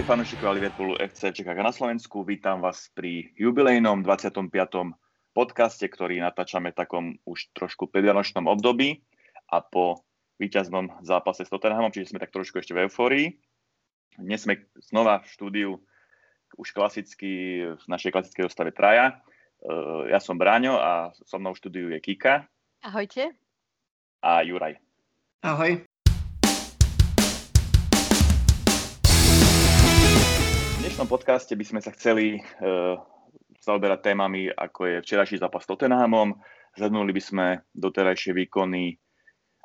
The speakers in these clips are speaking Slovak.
Ahojte fanúšikovia Liverpoolu FC Čekák na Slovensku. Vítam vás pri jubilejnom 25. podcaste, ktorý natáčame takom už trošku predvianočnom období a po víťaznom zápase s Tottenhamom, čiže sme tak trošku ešte v eufórii. Dnes sme znova v štúdiu už klasicky v našej klasickej ostave traja. Eh, ja som Bráňo a so mnou v štúdiu je Kika. Ahojte. A Juraj. Ahoj. Dnešnom podcaste by sme sa chceli uh, zaoberať témami, ako je včerajší zápas s Tottenhamom. Zhrnuli by sme doterajšie výkony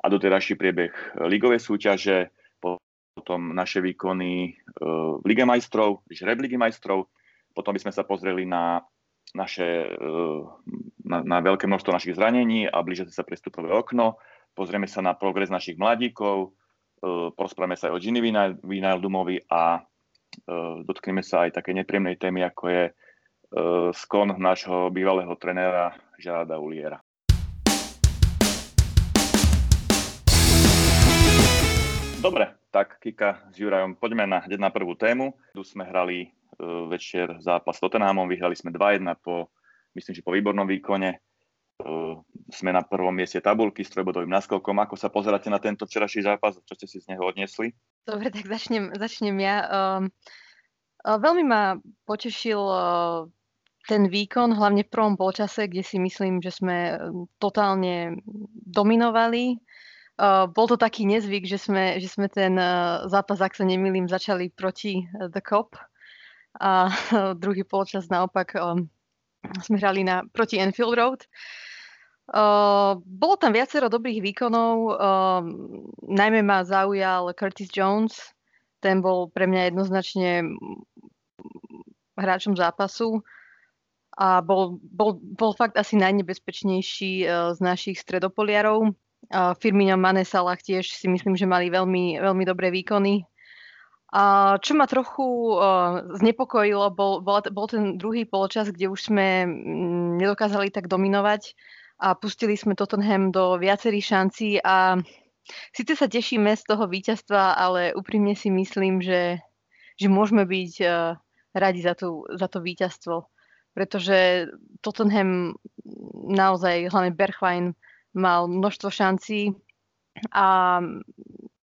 a doterajší priebeh ligovej súťaže, potom naše výkony uh, v Lige majstrov, žreb Ligy majstrov, potom by sme sa pozreli na naše, na, na veľké množstvo našich zranení a blížiace sa prestupové okno. Pozrieme sa na progres našich mladíkov, porozprávame sa aj o Gini Vinaldumovi a dotkneme sa aj také nepríjemnej témy, ako je eh, skon nášho bývalého trenéra Žáda Uliera. Dobre, tak Kika s Jurajom, poďme na, na prvú tému. Tu sme hrali uh, večer zápas s Tottenhamom, vyhrali sme 2-1 po, myslím, že po výbornom výkone. Uh, sme na prvom mieste tabulky s trojbodovým náskokom. Ako sa pozeráte na tento včerajší zápas? Čo ste si z neho odniesli? Dobre, tak začnem, začnem ja. Um, veľmi ma potešil uh, ten výkon, hlavne v prvom polčase, kde si myslím, že sme totálne dominovali. Bol to taký nezvyk, že sme, že sme ten zápas, ak sa nemýlim, začali proti The Cop a uh, druhý polčas naopak sme hrali na, proti Enfield Road. Uh, bolo tam viacero dobrých výkonov, uh, najmä ma zaujal Curtis Jones, ten bol pre mňa jednoznačne hráčom zápasu a bol, bol, bol fakt asi najnebezpečnejší uh, z našich stredopoliarov. Uh, Firmino Mane tiež si myslím, že mali veľmi, veľmi dobré výkony. A čo ma trochu uh, znepokojilo, bol, bol, bol ten druhý poločas, kde už sme mm, nedokázali tak dominovať a pustili sme Tottenham do viacerých šancí a síce sa tešíme z toho víťazstva, ale úprimne si myslím, že, že môžeme byť uh, radi za, tú, za to víťazstvo, pretože Tottenham naozaj, hlavne Berchwein, mal množstvo šancí a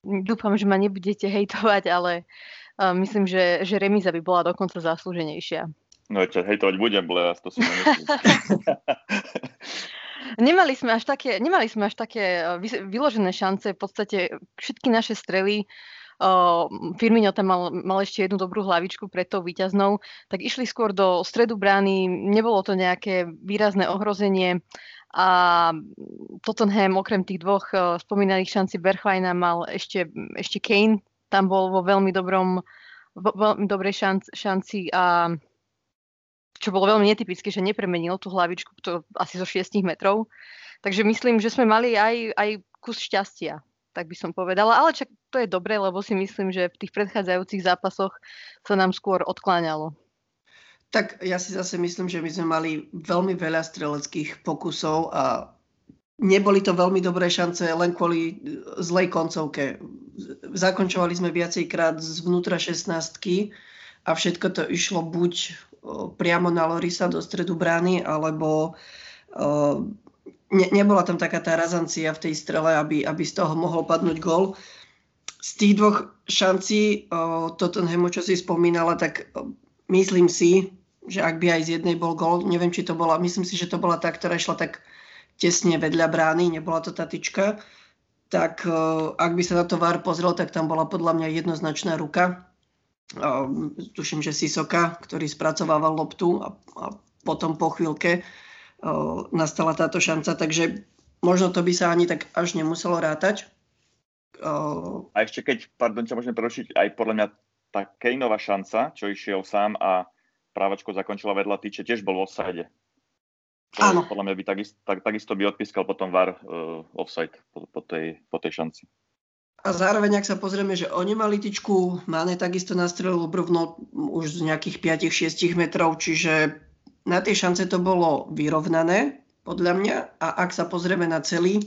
dúfam, že ma nebudete hejtovať, ale uh, myslím, že, že remiza by bola dokonca zaslúženejšia. No, čo hejtovať budem, ble, to si nemyslím. Nemali sme až také, nemali sme až také eh, vyložené šance. V podstate všetky naše strely Uh, Firmino tam mal, mal ešte jednu dobrú hlavičku pred tou výťaznou, tak išli skôr do stredu brány, nebolo to nejaké výrazné ohrozenie a Tottenham okrem tých dvoch uh, spomínaných šanci Berchweina mal ešte, ešte Kane, tam bol vo veľmi dobrom vo veľmi dobrej šanc, šanci a čo bolo veľmi netypické, že nepremenil tú hlavičku to asi zo 6 metrov. Takže myslím, že sme mali aj, aj kus šťastia, tak by som povedala. Ale čak to je dobré, lebo si myslím, že v tých predchádzajúcich zápasoch sa nám skôr odkláňalo. Tak ja si zase myslím, že my sme mali veľmi veľa streleckých pokusov a neboli to veľmi dobré šance len kvôli zlej koncovke. Zakončovali sme viacejkrát zvnútra 16 a všetko to išlo buď priamo na Lorisa do stredu brány, alebo ne, nebola tam taká tá razancia v tej strele, aby, aby z toho mohol padnúť gol. Z tých dvoch šancí Tottenhamu, čo si spomínala, tak myslím si, že ak by aj z jednej bol gol, neviem, či to bola, myslím si, že to bola tá, ktorá išla tak tesne vedľa brány, nebola to tá tyčka, tak ak by sa na to VAR pozrel, tak tam bola podľa mňa jednoznačná ruka tuším, že Sisoka, ktorý spracovával loptu a, a potom po chvíľke uh, nastala táto šanca, takže možno to by sa ani tak až nemuselo rátať. Uh, a ešte keď, pardon, ťa môžem prerušiť, aj podľa mňa tá Kejnová šanca, čo išiel sám a právačko zakončila vedľa týče, tiež bol v offside. Áno. Podľa mňa by takisto, tak, takisto by odpískal potom VAR uh, offside po, po, tej, po tej šanci. A zároveň, ak sa pozrieme, že oni mali tyčku, Mane takisto nastrelil brvno už z nejakých 5-6 metrov, čiže na tie šance to bolo vyrovnané, podľa mňa. A ak sa pozrieme na celý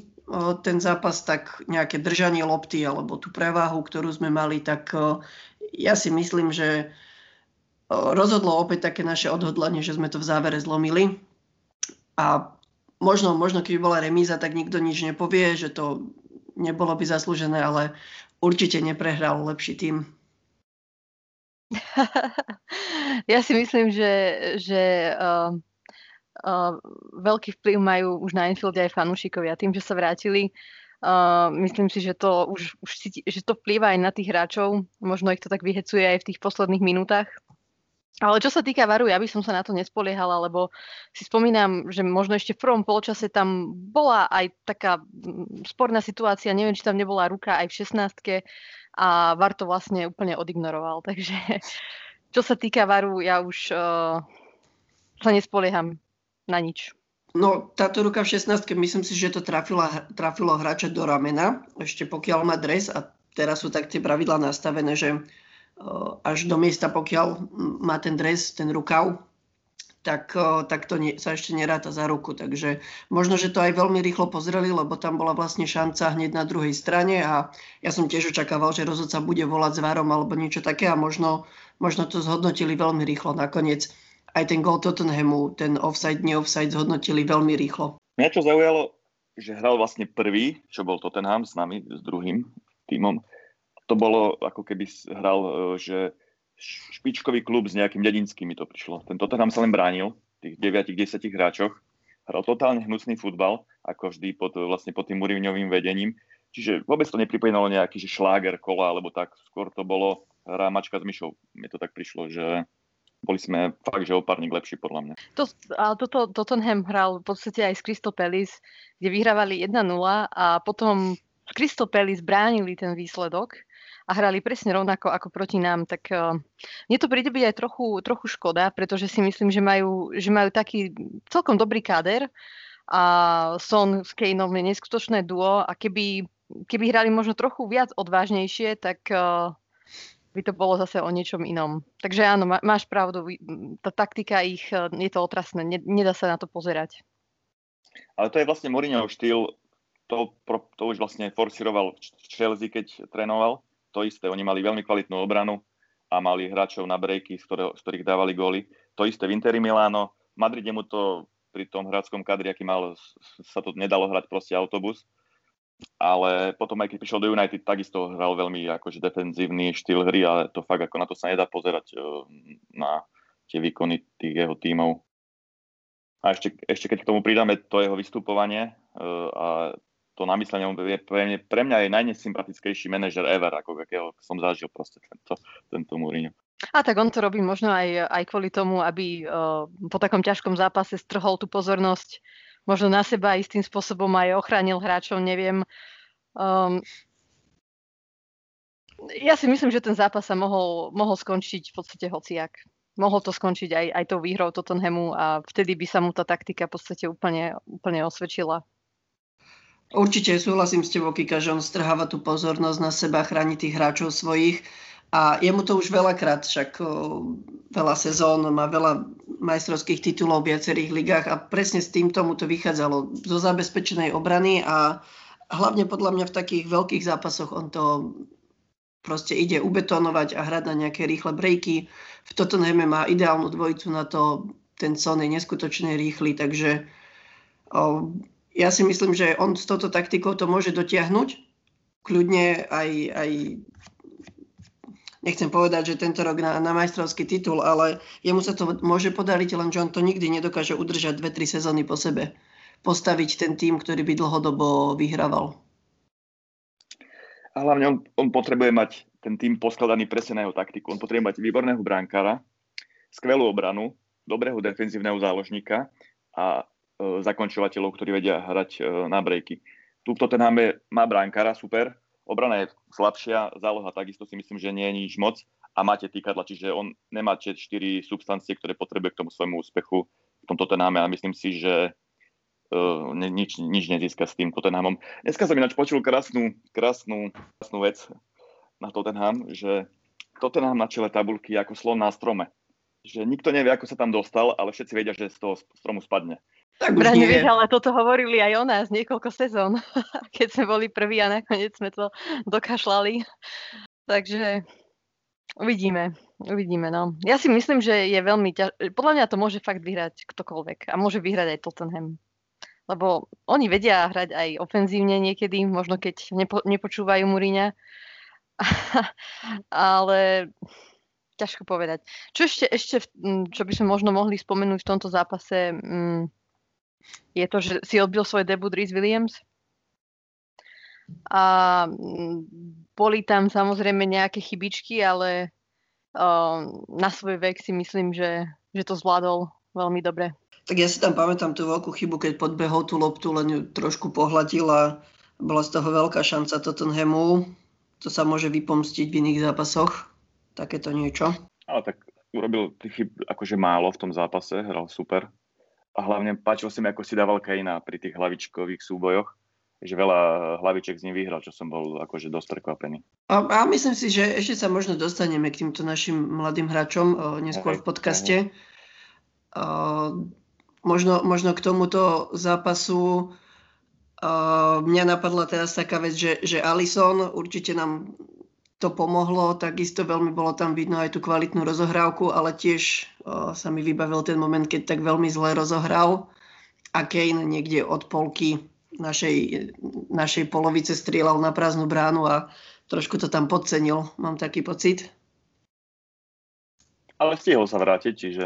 ten zápas, tak nejaké držanie lopty alebo tú preváhu, ktorú sme mali, tak ja si myslím, že rozhodlo opäť také naše odhodlanie, že sme to v závere zlomili. A možno, možno keby bola remíza, tak nikto nič nepovie, že to nebolo by zaslúžené, ale určite neprehral lepší tým. ja si myslím, že, že uh, uh, veľký vplyv majú už na Enfielde aj fanúšikovia. Tým, že sa vrátili, uh, myslím si, že to už, už že to vplýva aj na tých hráčov. Možno ich to tak vyhecuje aj v tých posledných minútach. Ale čo sa týka Varu, ja by som sa na to nespoliehala, lebo si spomínam, že možno ešte v prvom polčase tam bola aj taká mm, sporná situácia, neviem, či tam nebola ruka aj v 16 a VAR to vlastne úplne odignoroval. Takže čo sa týka VARu, ja už uh, sa nespolieham na nič. No, táto ruka v 16 myslím si, že to trafila, trafilo hráča do ramena, ešte pokiaľ má dres a teraz sú tak tie pravidlá nastavené, že až do miesta, pokiaľ má ten dres, ten rukav, tak, tak to nie, sa ešte neráta za ruku. Takže možno, že to aj veľmi rýchlo pozreli, lebo tam bola vlastne šanca hneď na druhej strane a ja som tiež očakával, že rozhodca bude volať s varom alebo niečo také a možno, možno to zhodnotili veľmi rýchlo nakoniec. Aj ten gol Tottenhamu, ten offside, neoffside zhodnotili veľmi rýchlo. Mňa čo zaujalo, že hral vlastne prvý, čo bol Tottenham s nami, s druhým týmom. To bolo ako keby hral, e, že špičkový klub s nejakým dedinským mi to prišlo. Ten Tottenham sa len bránil, tých 9-10 hráčoch. Hral totálne hnusný futbal, ako vždy pod, vlastne pod tým Mourinhovým vedením. Čiže vôbec to nepripomínalo nejaký že šláger kola, alebo tak. Skôr to bolo hra mačka s myšou. Mne to tak prišlo, že boli sme fakt, že opárnik lepší podľa mňa. To, ale toto Tottenham hral v podstate aj s Crystal Palace, kde vyhrávali 1-0 a potom Crystal Palace bránili ten výsledok a hrali presne rovnako ako proti nám, tak uh, mne to príde byť aj trochu, trochu škoda, pretože si myslím, že majú, že majú taký celkom dobrý káder a Son s Kaneom je neskutočné duo a keby, keby hrali možno trochu viac odvážnejšie, tak uh, by to bolo zase o niečom inom. Takže áno, má, máš pravdu, tá taktika ich, je to otrasné, nedá sa na to pozerať. Ale to je vlastne Mourinho štýl, to, to už vlastne forsiroval v Chelsea, keď trénoval, to isté. Oni mali veľmi kvalitnú obranu a mali hráčov na breaky, z, ktoré, z ktorých dávali góly. To isté v Interi Miláno. V Madride mu to pri tom hráckom kadri, aký mal, sa to nedalo hrať proste autobus. Ale potom aj keď prišiel do United, takisto hral veľmi akože defenzívny štýl hry, ale to fakt ako na to sa nedá pozerať e, na tie výkony tých jeho tímov. A ešte, ešte keď k tomu pridáme to jeho vystupovanie e, a to namyslenie, je pre mňa, pre mňa je najnesympatickejší manažer ever, ako akého som zažil proste tento, tento Mourinho. A tak on to robí možno aj, aj kvôli tomu, aby uh, po takom ťažkom zápase strhol tú pozornosť možno na seba istým spôsobom aj ochránil hráčov, neviem. Um, ja si myslím, že ten zápas sa mohol, mohol skončiť v podstate hociak. Mohol to skončiť aj, aj tou výhrou Tottenhamu a vtedy by sa mu tá taktika v podstate úplne, úplne osvedčila. Určite súhlasím s tebou, Kika, že on strháva tú pozornosť na seba, chráni tých hráčov svojich a je mu to už veľakrát, však veľa sezón, má veľa majstrovských titulov v viacerých ligách a presne s týmto mu to vychádzalo zo zabezpečenej obrany a hlavne podľa mňa v takých veľkých zápasoch on to proste ide ubetonovať a hrať na nejaké rýchle breaky. V Tottenhame má ideálnu dvojicu na to, ten Son je neskutočne rýchly, takže ja si myslím, že on s touto taktikou to môže dotiahnuť. Kľudne aj, aj nechcem povedať, že tento rok na, na majstrovský titul, ale jemu sa to môže podariť, lenže on to nikdy nedokáže udržať dve, tri sezóny po sebe. Postaviť ten tým, ktorý by dlhodobo vyhrával. A hlavne on, on potrebuje mať ten tým poskladaný presne na jeho taktiku. On potrebuje mať výborného bránkára, skvelú obranu, dobrého defenzívneho záložníka a zakončovateľov, ktorí vedia hrať e, na brejky. Tu v Tottenhame má bránkara, super, obrana je slabšia, záloha takisto si myslím, že nie je nič moc a máte týkadla, čiže on nemá 4 substancie, ktoré potrebuje k tomu svojmu úspechu v tom Tottenhame a myslím si, že uh, nič, nič nezíska s tým Tottenhamom. Dneska som ináč počul krásnu, krásnu, krásnu vec na Tottenham, že Tottenham na čele tabulky je ako slon na strome. Že nikto nevie, ako sa tam dostal, ale všetci vedia, že z toho stromu spadne. Tak už nie. Vieš, ale toto hovorili aj o nás niekoľko sezón, keď sme boli prví a nakoniec sme to dokašľali. Takže Uvidíme, uvidíme, no. Ja si myslím, že je veľmi ťažké. Podľa mňa to môže fakt vyhrať ktokoľvek. A môže vyhrať aj Tottenham. Lebo oni vedia hrať aj ofenzívne niekedy, možno keď nepo, nepočúvajú Muriňa. Ale ťažko povedať. Čo ešte, ešte, čo by sme možno mohli spomenúť v tomto zápase, je to, že si odbil svoj debut Rhys Williams. A boli tam samozrejme nejaké chybičky, ale uh, na svoj vek si myslím, že, že to zvládol veľmi dobre. Tak ja si tam pamätám tú veľkú chybu, keď podbehol tú loptu, len ju trošku pohľadil a bola z toho veľká šanca Tottenhamu. To sa môže vypomstiť v iných zápasoch, takéto niečo. Ale tak urobil tých chyb akože málo v tom zápase, hral super. A hlavne páčilo sa mi, ako si dával Kejna pri tých hlavičkových súbojoch že veľa hlaviček z ním vyhral, čo som bol akože dosť prekvapený. A, a myslím si, že ešte sa možno dostaneme k týmto našim mladým hráčom neskôr v podcaste. Uh, možno, možno k tomuto zápasu uh, mňa napadla teraz taká vec, že, že Alison určite nám to pomohlo, takisto veľmi bolo tam vidno aj tú kvalitnú rozohrávku, ale tiež uh, sa mi vybavil ten moment, keď tak veľmi zle rozohral a Kane niekde od polky našej, našej polovice strieľal na prázdnu bránu a trošku to tam podcenil, mám taký pocit. Ale stihol sa vrátiť, čiže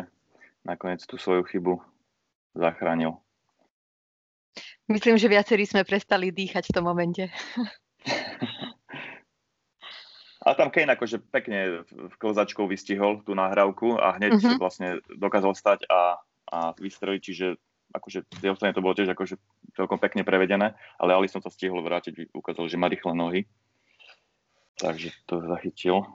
nakoniec tú svoju chybu zachránil. Myslím, že viacerí sme prestali dýchať v tom momente. A tam Kane akože pekne v kozačkou vystihol tú nahrávku a hneď uh-huh. vlastne dokázal stať a, a vystrojiť, čiže akože z jeho strany to bolo tiež akože celkom pekne prevedené, ale Alisson sa stihol vrátiť, ukázal, že má rýchle nohy. Takže to zachytil.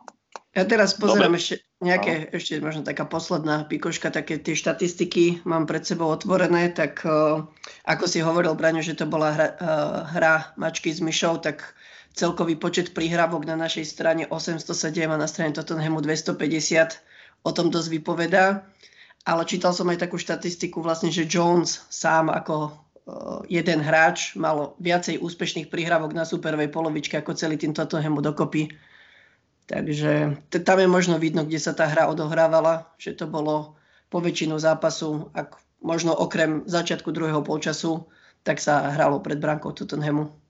Ja teraz pozerám Dobre. ešte nejaké, no. ešte možno taká posledná pikoška, také tie štatistiky mám pred sebou otvorené, tak uh, ako si hovoril, Braňo, že to bola hra, uh, hra mačky s myšou, tak celkový počet prihrávok na našej strane 807 a na strane Tottenhamu 250 o tom dosť vypovedá ale čítal som aj takú štatistiku vlastne, že Jones sám ako uh, jeden hráč mal viacej úspešných prihrávok na superovej polovičke ako celý tým Tottenhamu dokopy. Takže t- tam je možno vidno, kde sa tá hra odohrávala, že to bolo po väčšinu zápasu, ak možno okrem začiatku druhého polčasu, tak sa hralo pred bránkou Tottenhamu.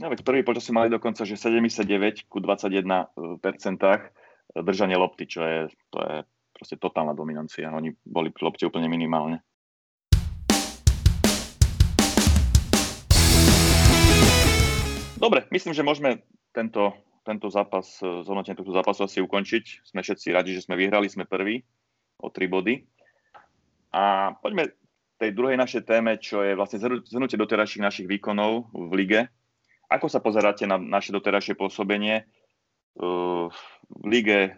No veď prvý polčas mali dokonca, že 79 ku 21 percentách držanie lopty, čo je, to je proste totálna dominancia. Oni boli pri lopte úplne minimálne. Dobre, myslím, že môžeme tento, tento zápas, zhodnotenie tohto zápasu asi ukončiť. Sme všetci radi, že sme vyhrali, sme prví o tri body. A poďme tej druhej našej téme, čo je vlastne zhrnutie doterajších našich výkonov v lige. Ako sa pozeráte na naše doterajšie pôsobenie? V lige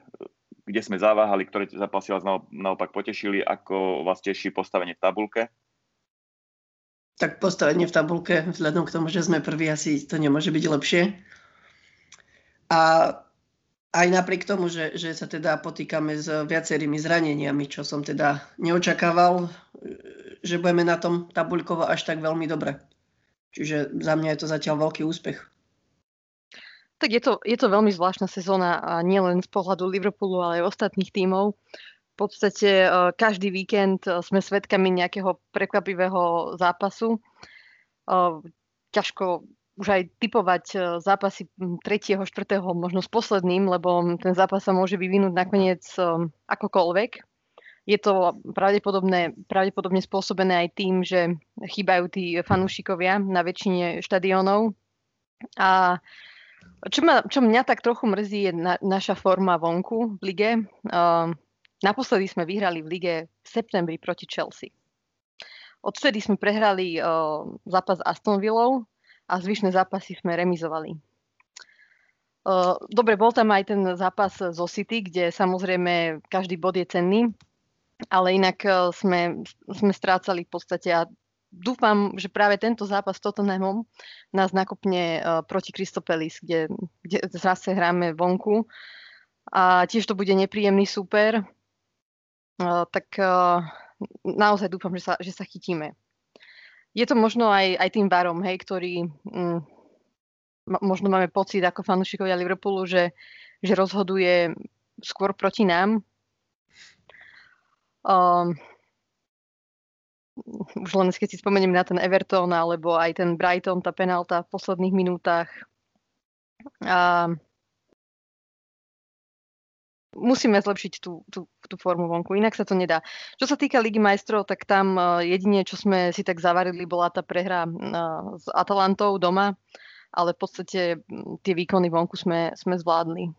kde sme zaváhali, ktoré zápasy vás naopak potešili, ako vás teší postavenie v tabulke? Tak postavenie v tabulke, vzhľadom k tomu, že sme prví, asi to nemôže byť lepšie. A aj napriek tomu, že, že sa teda potýkame s viacerými zraneniami, čo som teda neočakával, že budeme na tom tabuľkovo až tak veľmi dobre. Čiže za mňa je to zatiaľ veľký úspech. Tak je to, je to veľmi zvláštna sezóna nielen z pohľadu Liverpoolu, ale aj ostatných tímov. V podstate uh, každý víkend uh, sme svedkami nejakého prekvapivého zápasu. Uh, ťažko už aj typovať zápasy 3., 4., možno s posledným, lebo ten zápas sa môže vyvinúť nakoniec akokoľvek. Je to pravdepodobne, pravdepodobne spôsobené aj tým, že chýbajú tí fanúšikovia na väčšine štadiónov. A čo, ma, čo mňa tak trochu mrzí je na, naša forma vonku v lige. Uh, naposledy sme vyhrali v lige v septembri proti Chelsea. Odvtedy sme prehrali uh, zápas Aston Villou a zvyšné zápasy sme remizovali. Uh, dobre, bol tam aj ten zápas zo City, kde samozrejme každý bod je cenný, ale inak uh, sme, sme strácali v podstate a dúfam, že práve tento zápas s Tottenhamom nás nakopne uh, proti Kristopelis, kde, kde zase hráme vonku. A tiež to bude nepríjemný súper. Uh, tak naozaj dúfam, že sa, že sa chytíme. Je to možno aj, aj tým barom, hej, ktorý um, možno máme pocit ako fanúšikovia Liverpoolu, že že rozhoduje skôr proti nám. Um, už len keď si spomeniem na ten Everton alebo aj ten Brighton, tá penálta v posledných minútach. A musíme zlepšiť tú, tú, tú formu vonku, inak sa to nedá. Čo sa týka Ligy majstrov, tak tam uh, jedine, čo sme si tak zavarili, bola tá prehra uh, s Atalantou doma, ale v podstate tie výkony vonku sme, sme zvládli.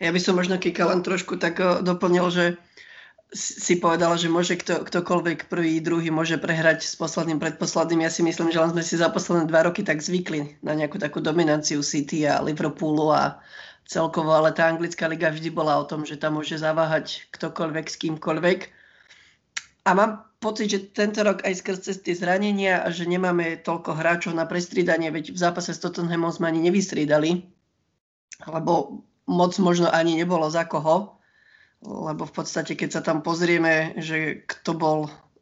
Ja by som možno Kika len trošku tak uh, doplnil, že si povedala, že môže kto, ktokoľvek prvý, druhý môže prehrať s posledným, predposledným. Ja si myslím, že len sme si za posledné dva roky tak zvykli na nejakú takú dominanciu City a Liverpoolu a, celkovo, ale tá anglická liga vždy bola o tom, že tam môže zaváhať ktokoľvek s kýmkoľvek. A mám pocit, že tento rok aj skrz tie zranenia a že nemáme toľko hráčov na prestriedanie, veď v zápase s Tottenhamom sme ani nevystriedali, lebo moc možno ani nebolo za koho, lebo v podstate, keď sa tam pozrieme, že kto bol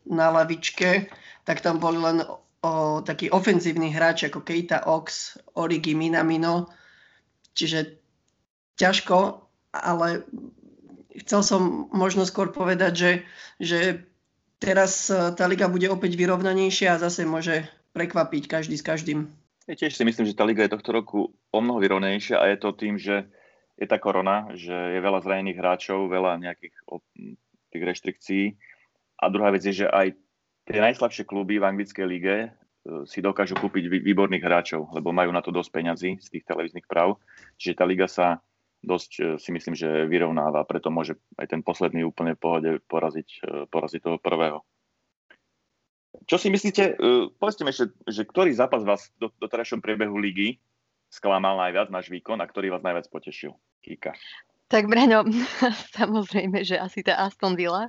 na lavičke, tak tam boli len o, takí ofenzívni hráči ako Keita Ox, Origi Minamino, čiže ťažko, ale chcel som možno skôr povedať, že, že teraz e, tá liga bude opäť vyrovnanejšia a zase môže prekvapiť každý s každým. Ja tiež si myslím, že tá liga je tohto roku o mnoho vyrovnanejšia a je to tým, že je tá korona, že je veľa zranených hráčov, veľa nejakých tých reštrikcií. A druhá vec je, že aj tie najslabšie kluby v anglickej lige e, si dokážu kúpiť výborných hráčov, lebo majú na to dosť peňazí z tých televíznych práv. Čiže tá liga sa dosť e, si myslím, že vyrovnáva, preto môže aj ten posledný úplne v pohode poraziť, e, poraziť toho prvého. Čo si myslíte, povedzte mi ešte, že ktorý zápas vás do, do terajšom priebehu ligy sklamal najviac, náš výkon, a ktorý vás najviac potešil? Kika. Tak Braňo, samozrejme, že asi tá Aston Villa.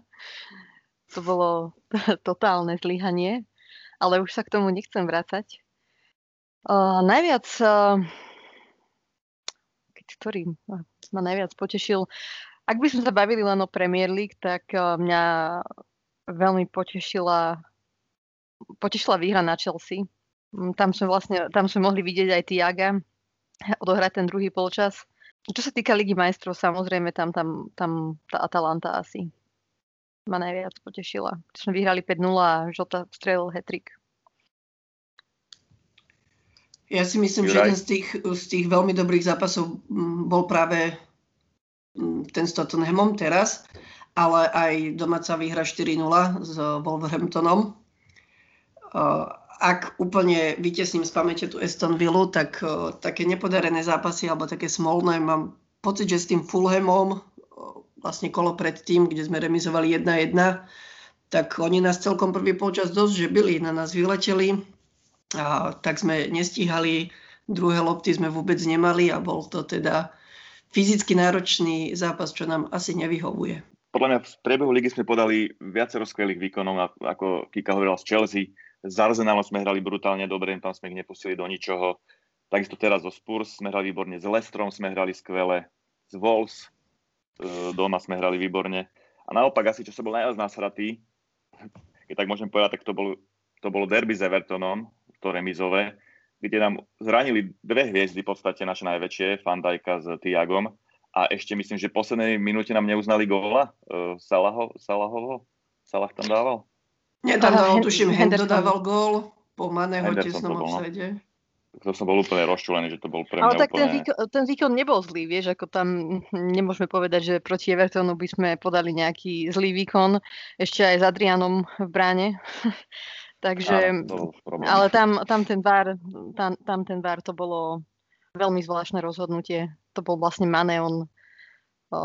To bolo totálne zlyhanie, ale už sa k tomu nechcem vrácať. Uh, najviac uh, ktorý ma najviac potešil. Ak by sme sa bavili len o Premier League, tak eh, mňa veľmi potešila, potešila výhra na Chelsea. Mm, tam sme vlastne, tam sme mohli vidieť aj Tiaga odohrať ten druhý polčas. Čo sa týka Ligy majstrov, samozrejme tam, tam, tam tá Atalanta asi ma najviac potešila. Sme vyhrali 5-0 a Žota strelil hetrik. Ja si myslím, Juraj. že jeden z tých, z tých veľmi dobrých zápasov mm, bol práve mm, ten s Tottenhamom teraz, ale aj domáca výhra 4-0 s Wolverhamptonom. Ak úplne vytesním z pamäte tú Aston Villa, tak také nepodarené zápasy alebo také smolné mám pocit, že s tým Fulhamom vlastne kolo predtým, kde sme remizovali 1-1, tak oni nás celkom prvý polčas dosť že byli, na nás vyleteli a tak sme nestíhali, druhé lopty sme vôbec nemali a bol to teda fyzicky náročný zápas, čo nám asi nevyhovuje. Podľa mňa v priebehu ligy sme podali viacero skvelých výkonov, ako Kika hovorila z Chelsea. Z Arsenalom sme hrali brutálne dobre, tam sme ich nepustili do ničoho. Takisto teraz zo Spurs sme hrali výborne, s Lestrom sme hrali skvele, z Wolves e, doma sme hrali výborne. A naopak asi, čo som bol najviac nasratý, keď tak môžem povedať, tak to, bol, to bolo derby s Evertonom, to remizové, kde nám zranili dve hviezdy, v podstate naše najväčšie, Fandajka s Tiagom. A ešte myslím, že v poslednej minúte nám neuznali góla uh, Salaho, Salahovo. Salah tam dával? Nie, tam dával, tuším, Hendo dával gól po Maného tesnom no. offside. To som bol úplne rozčulený, že to bol pre mňa Ale tak úplne... ten, výkon, ten výkon nebol zlý, vieš, ako tam nemôžeme povedať, že proti Evertonu by sme podali nejaký zlý výkon, ešte aj s Adrianom v bráne. Takže, Áno, ale tam, tam, ten VAR, tam, tam ten VAR to bolo veľmi zvláštne rozhodnutie. To bol vlastne Mane, on, o,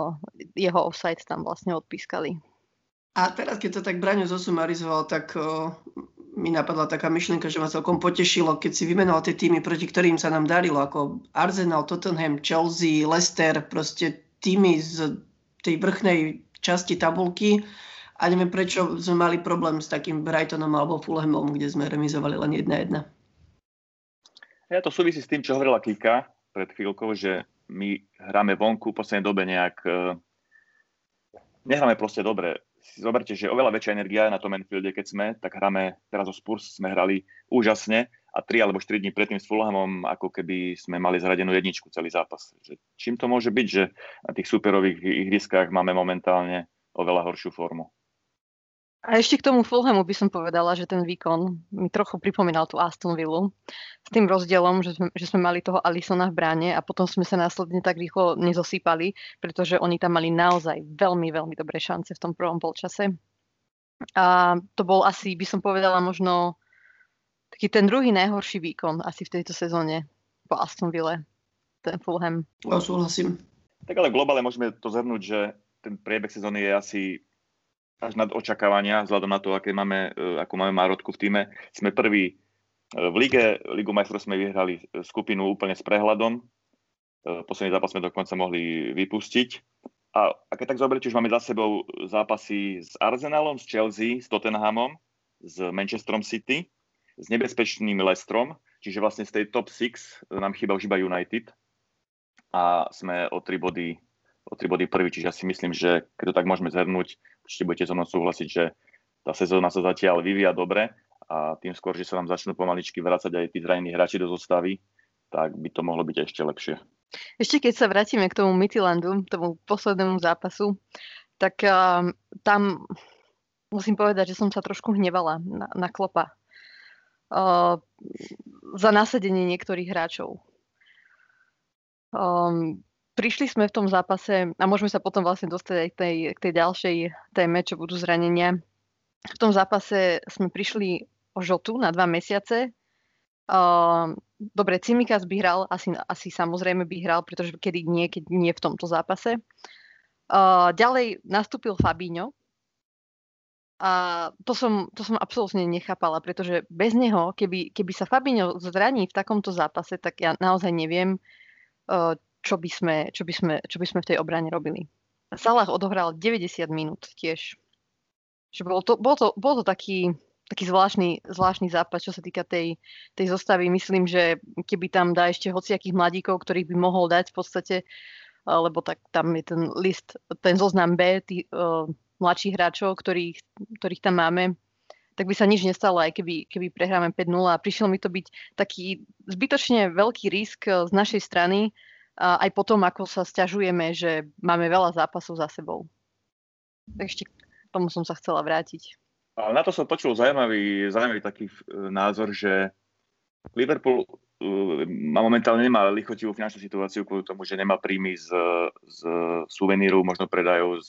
jeho offside tam vlastne odpískali. A teraz, keď to tak Braňo zosumarizoval, tak o, mi napadla taká myšlienka, že ma celkom potešilo, keď si vymenoval tie týmy, proti ktorým sa nám darilo, ako Arsenal, Tottenham, Chelsea, Leicester, proste týmy z tej vrchnej časti tabulky, a neviem, prečo sme mali problém s takým Brightonom alebo Fulhamom, kde sme remizovali len 1-1. Ja to súvisí s tým, čo hovorila Kika pred chvíľkou, že my hráme vonku v poslednej dobe nejak... E, nehráme proste dobre. Zoberte, že oveľa väčšia energia na tom Enfielde, keď sme, tak hráme teraz o Spurs, sme hrali úžasne a 3 alebo 4 dní predtým s Fulhamom, ako keby sme mali zradenú jedničku celý zápas. Že čím to môže byť, že na tých superových ihriskách máme momentálne oveľa horšiu formu? A ešte k tomu Fulhamu by som povedala, že ten výkon mi trochu pripomínal tú Aston Villa. S tým rozdielom, že sme, že sme mali toho Alisona v bráne a potom sme sa následne tak rýchlo nezosýpali, pretože oni tam mali naozaj veľmi, veľmi dobré šance v tom prvom polčase. A to bol asi, by som povedala, možno taký ten druhý najhorší výkon asi v tejto sezóne po Aston Ville, ten Fulham. Ja súhlasím. Tak ale globálne môžeme to zhrnúť, že ten priebeh sezóny je asi až nad očakávania, vzhľadom na to, aké máme, e, ako máme Márotku v týme. Sme prví e, v lige, Ligu majstrov sme vyhrali e, skupinu úplne s prehľadom. Posledný zápas sme dokonca mohli vypustiť. A, a keď tak zoberiete, už máme za sebou zápasy s Arsenalom, s Chelsea, s Tottenhamom, s Manchesterom City, s nebezpečným Lestrom, čiže vlastne z tej top 6 nám chýba už iba United a sme o 3 body o 3 body prvý, čiže ja si myslím, že keď to tak môžeme zhrnúť, určite budete so mnou súhlasiť, že tá sezóna sa zatiaľ vyvíja dobre a tým skôr, že sa nám začnú pomaličky vrácať aj tí zranení hráči do zostavy, tak by to mohlo byť ešte lepšie. Ešte keď sa vrátime k tomu Midlandu, tomu poslednému zápasu, tak uh, tam musím povedať, že som sa trošku hnevala na, na klopa uh, za nasadenie niektorých hráčov. Um, prišli sme v tom zápase a môžeme sa potom vlastne dostať aj k tej, k tej ďalšej téme, čo budú zranenia. V tom zápase sme prišli o žotu na dva mesiace. Uh, dobre, Cimikas by hral, asi, asi samozrejme by hral, pretože kedy nie, keď nie v tomto zápase. Uh, ďalej nastúpil Fabíňo. A to som, to som absolútne nechápala, pretože bez neho, keby, keby sa Fabíňo zraní v takomto zápase, tak ja naozaj neviem, uh, čo by sme, čo by sme, čo by sme v tej obrane robili. Salah odohral 90 minút tiež. Že bol to, bol to, bol to taký, taký zvláštny, zvláštny zápas, čo sa týka tej, tej zostavy. Myslím, že keby tam dá ešte hociakých mladíkov, ktorých by mohol dať v podstate, lebo tak tam je ten list, ten zoznam B, tých uh, mladších hráčov, ktorých, ktorých tam máme, tak by sa nič nestalo, aj keby, keby prehráme 5-0. A prišiel mi to byť taký zbytočne veľký risk z našej strany, aj potom, ako sa stiažujeme, že máme veľa zápasov za sebou. Ešte k tomu som sa chcela vrátiť. A na to som počul zaujímavý, zaujímavý taký e, názor, že Liverpool uh, momentálne nemá lichotivú finančnú situáciu kvôli tomu, že nemá príjmy z, z suveníru, možno predajov z,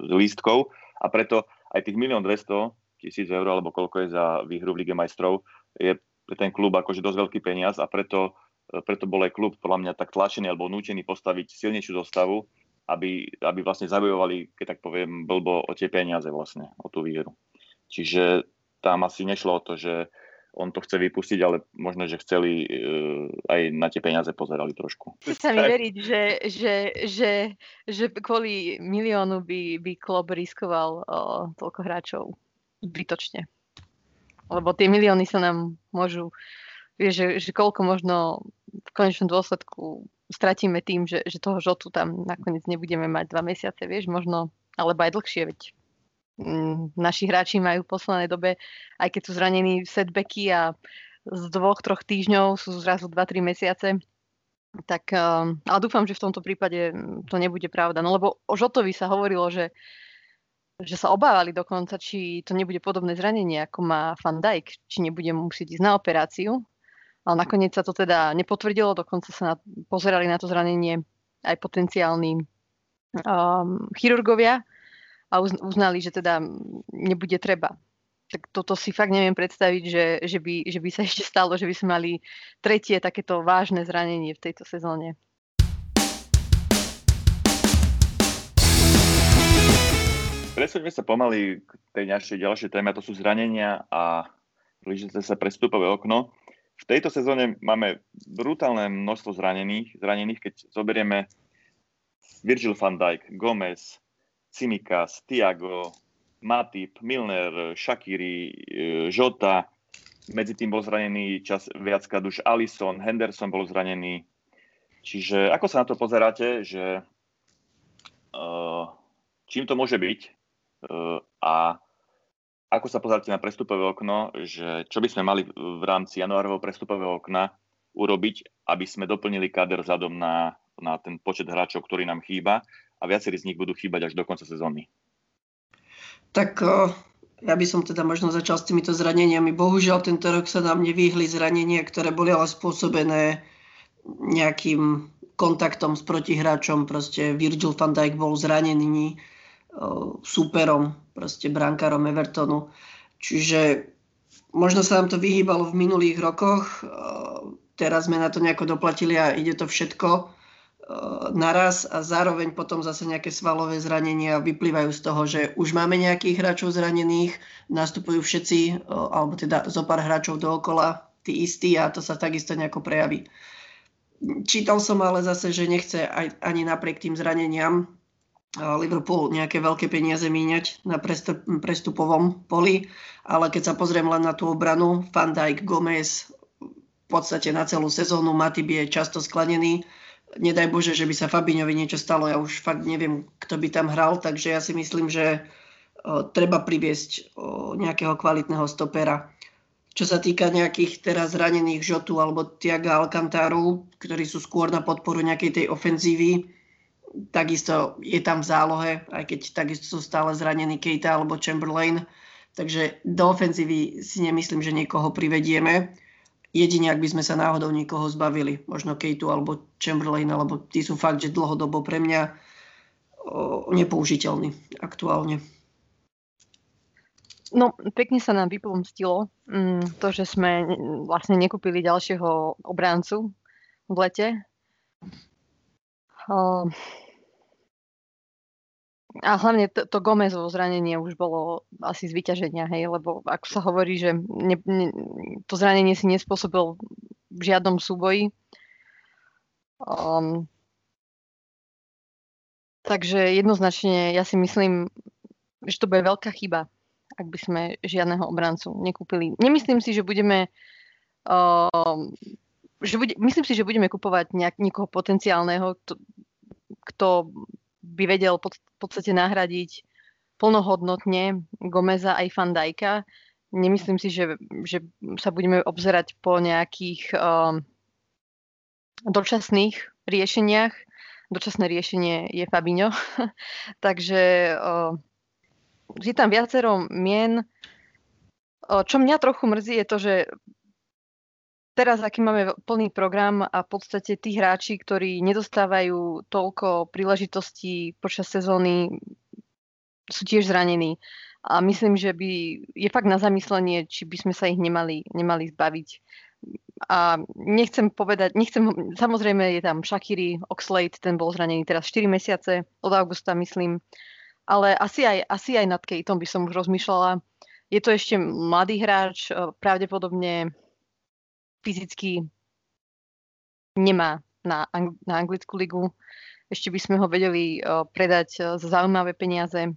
z lístkov a preto aj tých 1 200 tisíc eur, alebo koľko je za výhru v Lige majstrov, je pre ten klub akože dosť veľký peniaz a preto E, preto bol aj klub podľa mňa tak tlačený alebo nútený postaviť silnejšiu zostavu, aby, aby vlastne zabojovali, keď tak poviem, blbo o tie peniaze vlastne, o tú výhru. Čiže tam asi nešlo o to, že on to chce vypustiť, ale možno, že chceli uh, aj na tie peniaze pozerali trošku. Chce mi veriť, že, že, že, že kvôli miliónu by, by klub riskoval uh, toľko hráčov zbytočne. Lebo tie milióny sa nám môžu vieš, že, že koľko možno v konečnom dôsledku stratíme tým, že, že toho žotu tam nakoniec nebudeme mať dva mesiace, vieš, možno, alebo aj dlhšie, veď mm, naši hráči majú v poslednej dobe, aj keď sú zranení setbacky a z dvoch, troch týždňov sú zrazu 2-3 mesiace, tak, um, ale dúfam, že v tomto prípade to nebude pravda. No lebo o Žotovi sa hovorilo, že, že sa obávali dokonca, či to nebude podobné zranenie, ako má Van Dijk, či nebude musieť ísť na operáciu ale nakoniec sa to teda nepotvrdilo, dokonca sa na, pozerali na to zranenie aj potenciálni um, chirurgovia a uznali, že teda nebude treba. Tak toto si fakt neviem predstaviť, že, že, by, že by sa ešte stalo, že by sme mali tretie takéto vážne zranenie v tejto sezóne. Presúďme sa pomaly k tej našej ďalšej téme, to sú zranenia a blížite sa prestupové okno. V tejto sezóne máme brutálne množstvo zranených, zranených keď zoberieme Virgil van Dijk, Gomez, Cimikas, Tiago, Matip, Milner, Shakiri, Žota, medzi tým bol zranený čas viackrát už Allison, Henderson bol zranený. Čiže ako sa na to pozeráte, že uh, čím to môže byť uh, a ako sa pozeráte na prestupové okno, že čo by sme mali v rámci januárového prestupového okna urobiť, aby sme doplnili kader vzhľadom na, na ten počet hráčov, ktorý nám chýba a viacerí z nich budú chýbať až do konca sezóny? Tak ja by som teda možno začal s týmito zraneniami. Bohužiaľ tento rok sa nám nevyhli zranenia, ktoré boli ale spôsobené nejakým kontaktom s protihráčom. Proste Virgil van Dijk bol zranený superom, proste brankárom Evertonu. Čiže možno sa nám to vyhýbalo v minulých rokoch. Teraz sme na to nejako doplatili a ide to všetko naraz a zároveň potom zase nejaké svalové zranenia vyplývajú z toho, že už máme nejakých hráčov zranených, nastupujú všetci, alebo teda zo pár hráčov dookola, tí istí a to sa takisto nejako prejaví. Čítal som ale zase, že nechce aj, ani napriek tým zraneniam Liverpool nejaké veľké peniaze míňať na prestupovom poli, ale keď sa pozriem len na tú obranu, Van Dijk, Gomez, v podstate na celú sezónu Matip je často sklenený, nedaj Bože, že by sa Fabiňovi niečo stalo, ja už fakt neviem, kto by tam hral, takže ja si myslím, že o, treba priviesť o, nejakého kvalitného stopera. Čo sa týka nejakých teraz zranených Žotu alebo Tiaga Alcantaru, ktorí sú skôr na podporu nejakej tej ofenzívy, takisto je tam v zálohe, aj keď takisto sú stále zranení Keita alebo Chamberlain. Takže do ofenzívy si nemyslím, že niekoho privedieme. Jedine, ak by sme sa náhodou niekoho zbavili, možno Kejtu alebo Chamberlain, alebo tí sú fakt, že dlhodobo pre mňa o, nepoužiteľní aktuálne. No, pekne sa nám vypomstilo mm, to, že sme vlastne nekúpili ďalšieho obráncu v lete. A hlavne to, to Gomezovo zranenie už bolo asi z vyťaženia, hej, lebo ako sa hovorí, že ne, ne, to zranenie si nespôsobil v žiadnom súboji. Um, takže jednoznačne ja si myslím, že to bude veľká chyba, ak by sme žiadneho obrancu nekúpili. Nemyslím si, že budeme um, že bude, myslím si, že budeme kupovať nejak, niekoho potenciálneho, kto, kto by vedel v podstate nahradiť plnohodnotne Gomeza aj Fandajka. Nemyslím si, že, že sa budeme obzerať po nejakých um, dočasných riešeniach. Dočasné riešenie je Fabinho. Takže uh, je tam viacero mien. Uh, čo mňa trochu mrzí je to, že teraz, aký máme plný program a v podstate tí hráči, ktorí nedostávajú toľko príležitostí počas sezóny, sú tiež zranení. A myslím, že by, je fakt na zamyslenie, či by sme sa ich nemali, nemali zbaviť. A nechcem povedať, nechcem, samozrejme je tam Shakiri, Oxlade, ten bol zranený teraz 4 mesiace, od augusta myslím, ale asi aj, asi aj nad Kejtom by som už rozmýšľala. Je to ešte mladý hráč, pravdepodobne fyzicky nemá na, ang- na anglickú ligu. Ešte by sme ho vedeli uh, predať uh, za zaujímavé peniaze.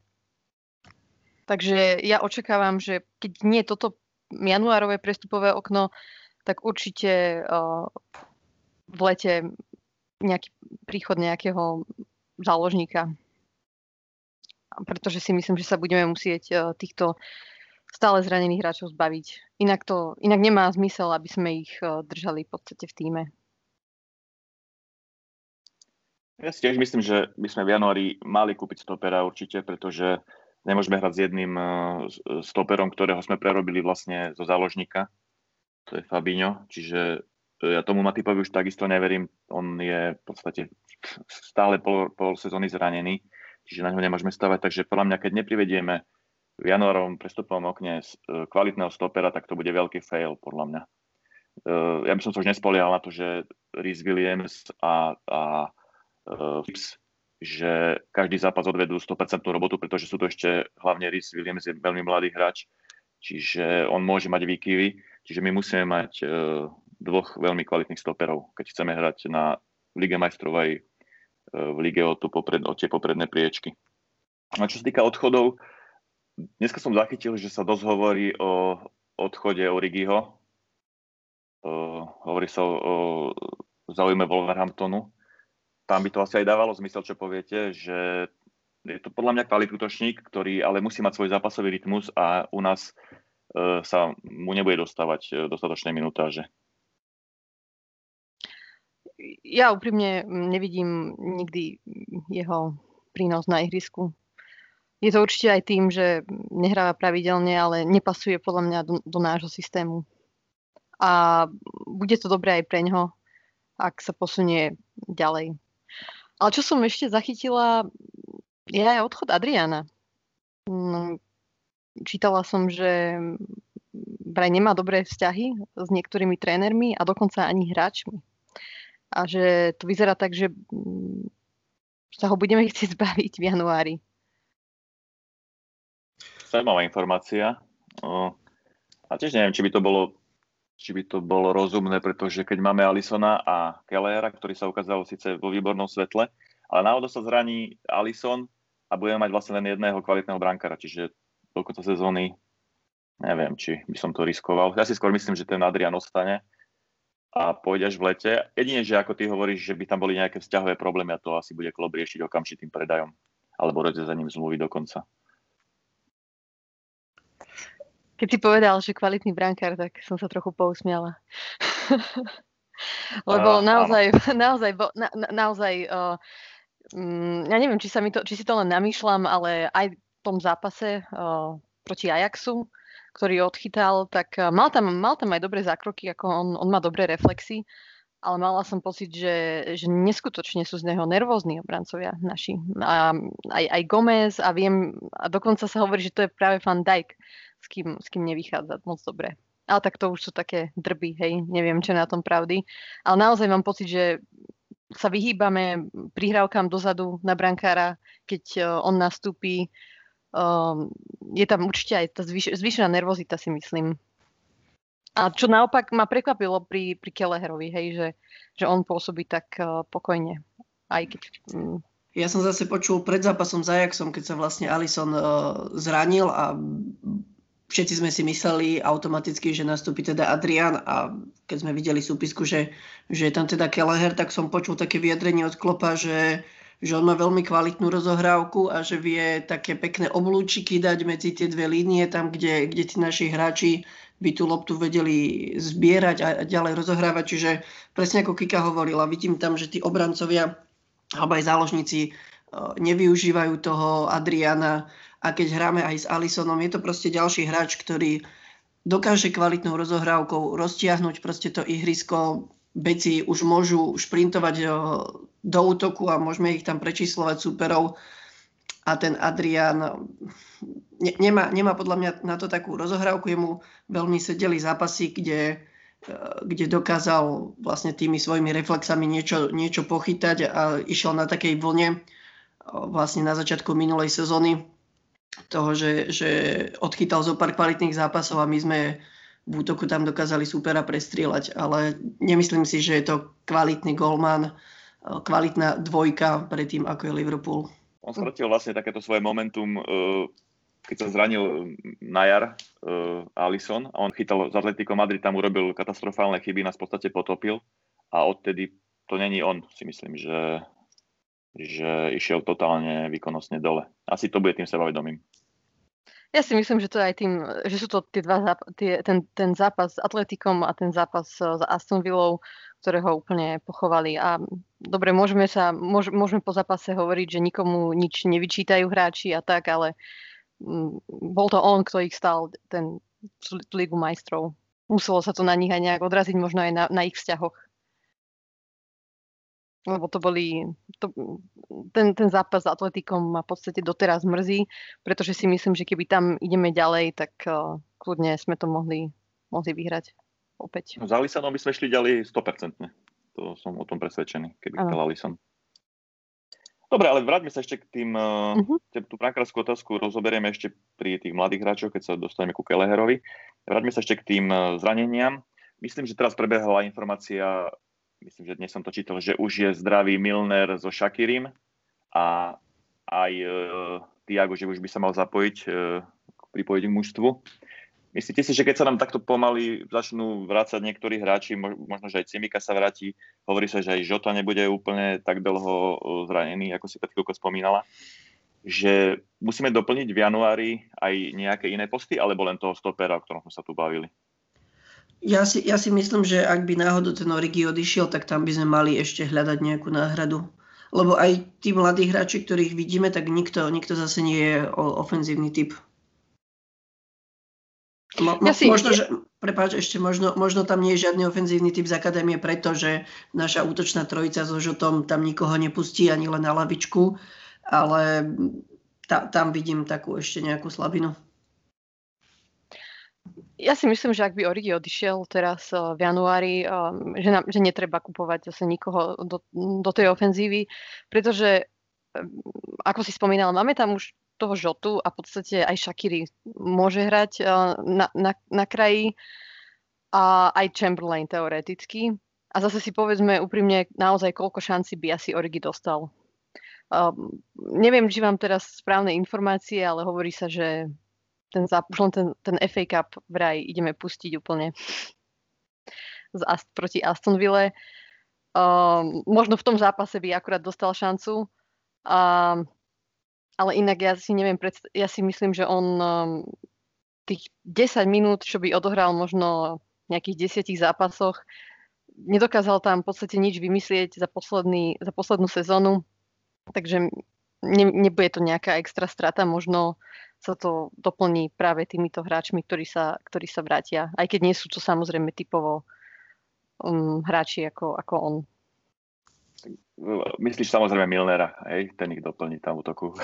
Takže ja očakávam, že keď nie toto januárové prestupové okno, tak určite uh, v lete nejaký príchod nejakého záložníka. Pretože si myslím, že sa budeme musieť týchto stále zranených hráčov zbaviť. Inak, to, inak nemá zmysel, aby sme ich eh, držali v podstate v týme. Ja si tiež myslím, že by sme v januári mali kúpiť stopera určite, pretože nemôžeme hrať s jedným eh, stoperom, ktorého sme prerobili vlastne zo záložníka. To je Fabinho, čiže eh, ja tomu Matipovi už takisto neverím. On je v podstate stále pol, pol sezóny zranený, čiže na ňo nemôžeme stavať. Takže podľa mňa, keď neprivedieme v januárovom prestupovom okne e, kvalitného stopera, tak to bude veľký fail, podľa mňa. E, ja by som sa už nespoliehal na to, že Rhys Williams a, a uh, že každý zápas odvedú 100% robotu, pretože sú to ešte hlavne Rhys Williams je veľmi mladý hráč, čiže on môže mať výkyvy, čiže my musíme mať dvoch veľmi kvalitných stoperov, keď chceme hrať na Lige majstrov aj v Lige o, tu popred, o tie popredné priečky. A čo sa týka odchodov, dneska som zachytil, že sa dosť hovorí o odchode Origiho. Uh, hovorí sa o, o zaujíme Wolverhamptonu. Tam by to asi aj dávalo zmysel, čo poviete, že je to podľa mňa kvalitný útočník, ktorý ale musí mať svoj zápasový rytmus a u nás e, sa mu nebude dostávať e, dostatočné minutáže. Ja úprimne nevidím nikdy jeho prínos na ihrisku. Je to určite aj tým, že nehráva pravidelne, ale nepasuje podľa mňa do, do nášho systému. A bude to dobré aj pre ňoho, ak sa posunie ďalej. Ale čo som ešte zachytila, je aj odchod Adriana. Mm, čítala som, že vraj nemá dobré vzťahy s niektorými trénermi a dokonca ani hráčmi. A že to vyzerá tak, že sa ho budeme chcieť zbaviť v januári. Zajímavá informácia. A tiež neviem, či by to bolo či by to bolo rozumné, pretože keď máme Alisona a Kellera, ktorý sa ukázal síce vo výbornom svetle, ale náhodou sa zraní Alison a budeme mať vlastne len jedného kvalitného brankára, čiže do konca sezóny neviem, či by som to riskoval. Ja si skôr myslím, že ten Adrian ostane a pôjde až v lete. Jedine, že ako ty hovoríš, že by tam boli nejaké vzťahové problémy a to asi bude klub riešiť okamžitým predajom alebo rozrezaním zmluvy dokonca. Keď si povedal, že kvalitný brankár, tak som sa trochu pousmiala. Lebo uh, naozaj, naozaj, na, na, naozaj uh, Mm, ja neviem, či, sa mi to, či si to len namýšľam, ale aj v tom zápase uh, proti Ajaxu, ktorý odchytal, tak uh, mal, tam, mal tam aj dobré zákroky, ako on, on má dobré reflexy, ale mala som pocit, že, že neskutočne sú z neho nervózni obrancovia naši. A, aj, aj Gomez a viem, a dokonca sa hovorí, že to je práve Van Dijk, s kým, s kým nevychádza moc dobre. Ale tak to už sú také drby, hej, neviem, čo na tom pravdy. Ale naozaj mám pocit, že sa vyhýbame prihrávkam dozadu na brankára, keď uh, on nastúpi. Um, je tam určite aj tá zvýš- zvýšená nervozita, si myslím. A čo naopak ma prekvapilo pri, pri Keleherovi, hej, že, že on pôsobí tak uh, pokojne. Aj keď, um... Ja som zase počul pred zápasom s Ajaxom, keď sa vlastne Alison uh, zranil a všetci sme si mysleli automaticky, že nastúpi teda Adrian a keď sme videli súpisku, že, že je tam teda Kelleher, tak som počul také vyjadrenie od Klopa, že, že on má veľmi kvalitnú rozohrávku a že vie také pekné oblúčiky dať medzi tie dve línie, tam, kde, kde tí naši hráči by tú loptu vedeli zbierať a ďalej rozohrávať. Čiže presne ako Kika hovorila, vidím tam, že tí obrancovia alebo aj záložníci eh, nevyužívajú toho Adriana a keď hráme aj s Alisonom, je to proste ďalší hráč, ktorý dokáže kvalitnou rozohrávkou roztiahnuť proste to ihrisko. Beci už môžu šprintovať eh, do útoku a môžeme ich tam prečíslovať súperov. A ten Adrian ne, nemá, nemá podľa mňa na to takú rozohrávku. Jemu veľmi sedeli zápasy, kde, eh, kde dokázal vlastne tými svojimi reflexami niečo, niečo pochytať a išiel na takej vlne eh, vlastne na začiatku minulej sezóny toho, že, že odchytal zo pár kvalitných zápasov a my sme v útoku tam dokázali supera prestrieľať, ale nemyslím si, že je to kvalitný golman, kvalitná dvojka pre tým, ako je Liverpool. On stratil vlastne takéto svoje momentum, eh, keď sa zranil na jar eh, Alison a on chytal z Atletico Madrid, tam urobil katastrofálne chyby, nás v podstate potopil a odtedy to není on, si myslím, že že išiel totálne výkonnostne dole. Asi to bude tým sebavedomým. Ja si myslím, že to aj tým, že sú to tie dva záp- tie, ten, ten zápas s Atletikom a ten zápas s Aston Villou, ktoré ho úplne pochovali. A dobre, môžeme, sa, môž, môžeme po zápase hovoriť, že nikomu nič nevyčítajú hráči a tak, ale mm, bol to on, kto ich stal ten, ligu majstrov. Muselo sa to na nich aj nejak odraziť, možno aj na, na ich vzťahoch lebo to boli, to, ten, ten zápas s Atletikom ma v podstate doteraz mrzí, pretože si myslím, že keby tam ideme ďalej, tak uh, kľudne sme to mohli, mohli vyhrať opäť. No, za Alisonom by sme šli ďalej 100%. To som o tom presvedčený, keby chcel Alison. Dobre, ale vráťme sa ešte k tým, uh-huh. tú brankárskú otázku rozoberieme ešte pri tých mladých hráčoch, keď sa dostaneme ku Keleherovi. Vráťme sa ešte k tým uh, zraneniam. Myslím, že teraz prebehla informácia myslím, že dnes som to čítal, že už je zdravý Milner so Shakirim a aj e, Tiago, že už by sa mal zapojiť, e, pripojiť k mužstvu. Myslíte si, že keď sa nám takto pomaly začnú vrácať niektorí hráči, možno, že aj Cimika sa vráti, hovorí sa, že aj Žota nebude úplne tak dlho zranený, ako si pred chvíľkou spomínala? že musíme doplniť v januári aj nejaké iné posty, alebo len toho stopera, o ktorom sme sa tu bavili? Ja si, ja si myslím, že ak by náhodou ten Origi odišiel, tak tam by sme mali ešte hľadať nejakú náhradu. Lebo aj tí mladí hráči, ktorých vidíme, tak nikto, nikto zase nie je ofenzívny typ. Mo, ja si, možno, že, prepáč, ešte možno, možno tam nie je žiadny ofenzívny typ z akadémie, pretože naša útočná trojica so Žotom tam nikoho nepustí ani len na lavičku, ale ta, tam vidím takú ešte nejakú slabinu. Ja si myslím, že ak by Origi odišiel teraz uh, v januári, uh, že, nám, že netreba kupovať zase nikoho do, do tej ofenzívy, pretože, uh, ako si spomínal, máme tam už toho Žotu a v podstate aj Shakiri môže hrať na, na, na kraji a aj Chamberlain teoreticky. A zase si povedzme úprimne, naozaj koľko šanci by asi Origi dostal. Um, neviem, či mám teraz správne informácie, ale hovorí sa, že ten, len ten, ten FA Cup vraj ideme pustiť úplne z Ast, proti Astonville. Um, možno v tom zápase by akurát dostal šancu. Um, ale inak ja si neviem, predst- ja si myslím, že on um, tých 10 minút, čo by odohral možno v nejakých desiatich zápasoch, nedokázal tam v podstate nič vymyslieť za, posledný, za poslednú sezónu. Takže ne, nebude to nejaká extra strata, možno sa to doplní práve týmito hráčmi, ktorí sa, ktorí sa vrátia. Aj keď nie sú to samozrejme typovo um, hráči ako, ako on. Myslíš samozrejme Milnera, hej? ten ich doplní tam útoku.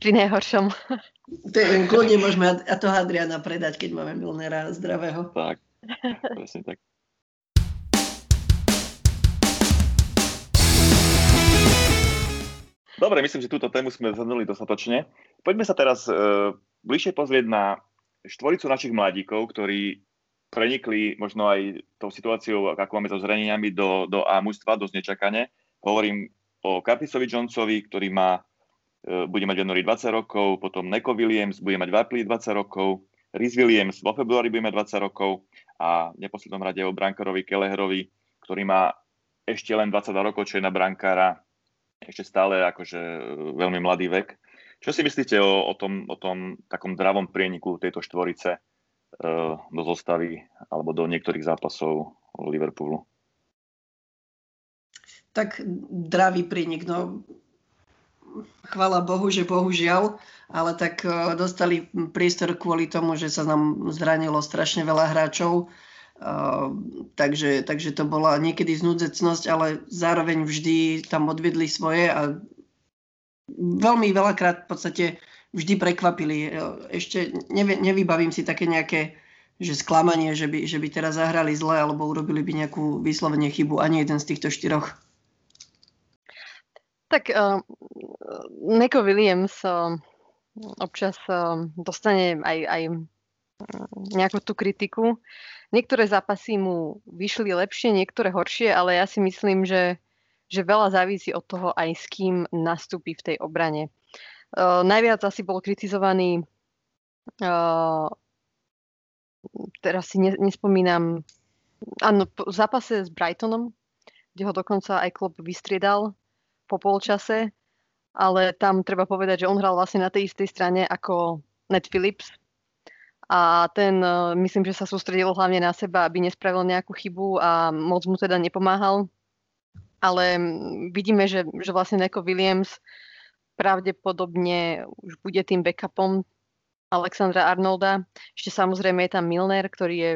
Pri najhoršom. Kľudne môžeme a toho Adriana predať, keď máme Milnera zdravého. Tak, presne tak. Dobre, myslím, že túto tému sme zhrnuli dostatočne. Poďme sa teraz e, bližšie pozrieť na štvoricu našich mladíkov, ktorí prenikli možno aj tou situáciou, ako máme so zraneniami do, do A mužstva, dosť nečakane. Hovorím o Curtisovi Johnsovi, ktorý má, e, bude mať v januári 20 rokov, potom Neko Williams bude mať v apríli 20 rokov, Rhys Williams vo februári bude mať 20 rokov a v neposlednom rade o brankárovi Kelleherovi, ktorý má ešte len 22 rokov, čo je na brankára ešte stále akože e, veľmi mladý vek. Čo si myslíte o, o, tom, o tom takom dravom prieniku tejto štvorice do zostavy alebo do niektorých zápasov Liverpoolu? Tak dravý prienik, no chvala Bohu, že bohužiaľ, ale tak uh, dostali priestor kvôli tomu, že sa nám zranilo strašne veľa hráčov takže, takže to bola niekedy znúdzecnosť, ale zároveň vždy tam odvedli svoje a veľmi veľakrát v podstate vždy prekvapili. Ešte nevy, nevybavím si také nejaké že sklamanie, že by, že by teraz zahrali zle alebo urobili by nejakú vyslovene chybu. Ani jeden z týchto štyroch. Tak uh, Neko Williams uh, občas uh, dostane aj, aj nejakú tú kritiku. Niektoré zápasy mu vyšli lepšie, niektoré horšie, ale ja si myslím, že, že veľa závisí od toho aj s kým nastúpi v tej obrane. Uh, najviac asi bol kritizovaný uh, teraz si ne, nespomínam áno, v zápase s Brightonom, kde ho dokonca aj klub vystriedal po polčase, ale tam treba povedať, že on hral vlastne na tej istej strane ako Ned Phillips, a ten e, myslím, že sa sústredil hlavne na seba, aby nespravil nejakú chybu a moc mu teda nepomáhal. Ale vidíme, že, že vlastne Neko Williams pravdepodobne už bude tým backupom Alexandra Arnolda. Ešte samozrejme je tam Milner, ktorý je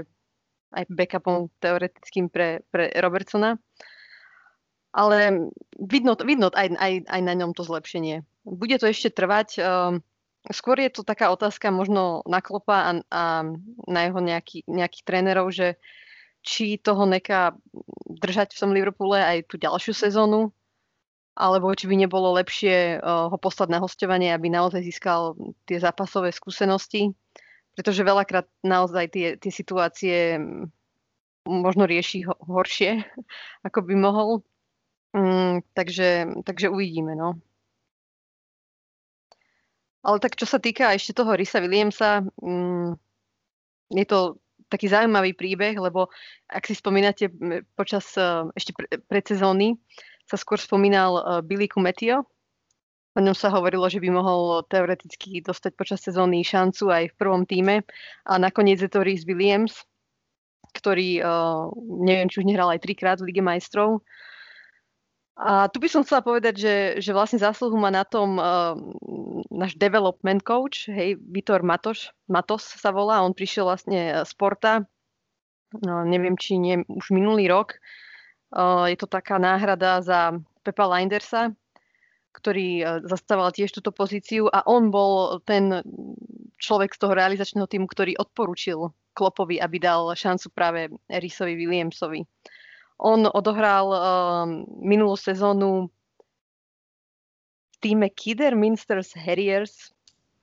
aj backupom teoretickým pre, pre Robertsona. Ale vidno, vidno aj, aj, aj na ňom to zlepšenie. Bude to ešte trvať. Um, skôr je to taká otázka možno na Klopa a, a na jeho nejaký, nejakých trénerov, že či toho neka držať v tom Liverpoole aj tú ďalšiu sezónu, alebo či by nebolo lepšie uh, ho poslať na hostovanie, aby naozaj získal tie zápasové skúsenosti, pretože veľakrát naozaj tie, tie situácie možno rieši ho, horšie, ako by mohol. Mm, takže, takže uvidíme, no. Ale tak čo sa týka ešte toho Risa Williamsa, mm, je to taký zaujímavý príbeh, lebo ak si spomínate počas uh, ešte pre, predsezóny sa skôr spomínal uh, Billy Kumetio. O ňom sa hovorilo, že by mohol teoreticky dostať počas sezóny šancu aj v prvom týme. A nakoniec je to Rhys Williams, ktorý, uh, neviem, či už nehral aj trikrát v Lige majstrov. A tu by som chcela povedať, že, že vlastne zásluhu má na tom uh, náš development coach, hej, Vitor Matoš, Matos sa volá, on prišiel vlastne z Porta, no, neviem, či nie, už minulý rok. Je to taká náhrada za Pepa Lindersa, ktorý e, zastával tiež túto pozíciu a on bol ten človek z toho realizačného týmu, ktorý odporučil Klopovi, aby dal šancu práve Risovi Williamsovi. On odohral um, minulú sezónu v týme Kidderminsters Harriers,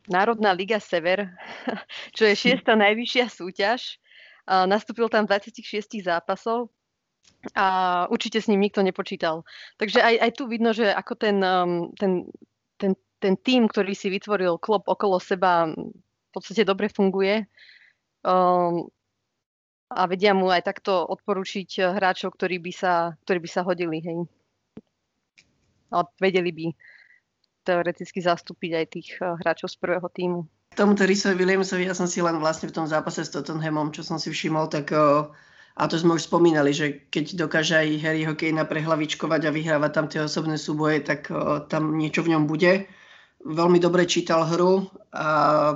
Národná liga Sever, čo je šiesta najvyššia súťaž. Uh, nastúpil tam 26 zápasov a určite s ním nikto nepočítal. Takže aj, aj tu vidno, že ako ten, um, ten, ten, ten tým, ktorý si vytvoril klop okolo seba, v podstate dobre funguje. Um, a vedia mu aj takto odporučiť hráčov, ktorí by sa, ktorí by sa hodili. Hej. A vedeli by teoreticky zastúpiť aj tých uh, hráčov z prvého týmu. Tomuto Risovi Williamsovi ja som si len vlastne v tom zápase s Tottenhamom, čo som si všimol, tak uh, a to sme už spomínali, že keď dokáže aj Harry Hokejna prehlavičkovať a vyhrávať tam tie osobné súboje, tak uh, tam niečo v ňom bude. Veľmi dobre čítal hru, uh,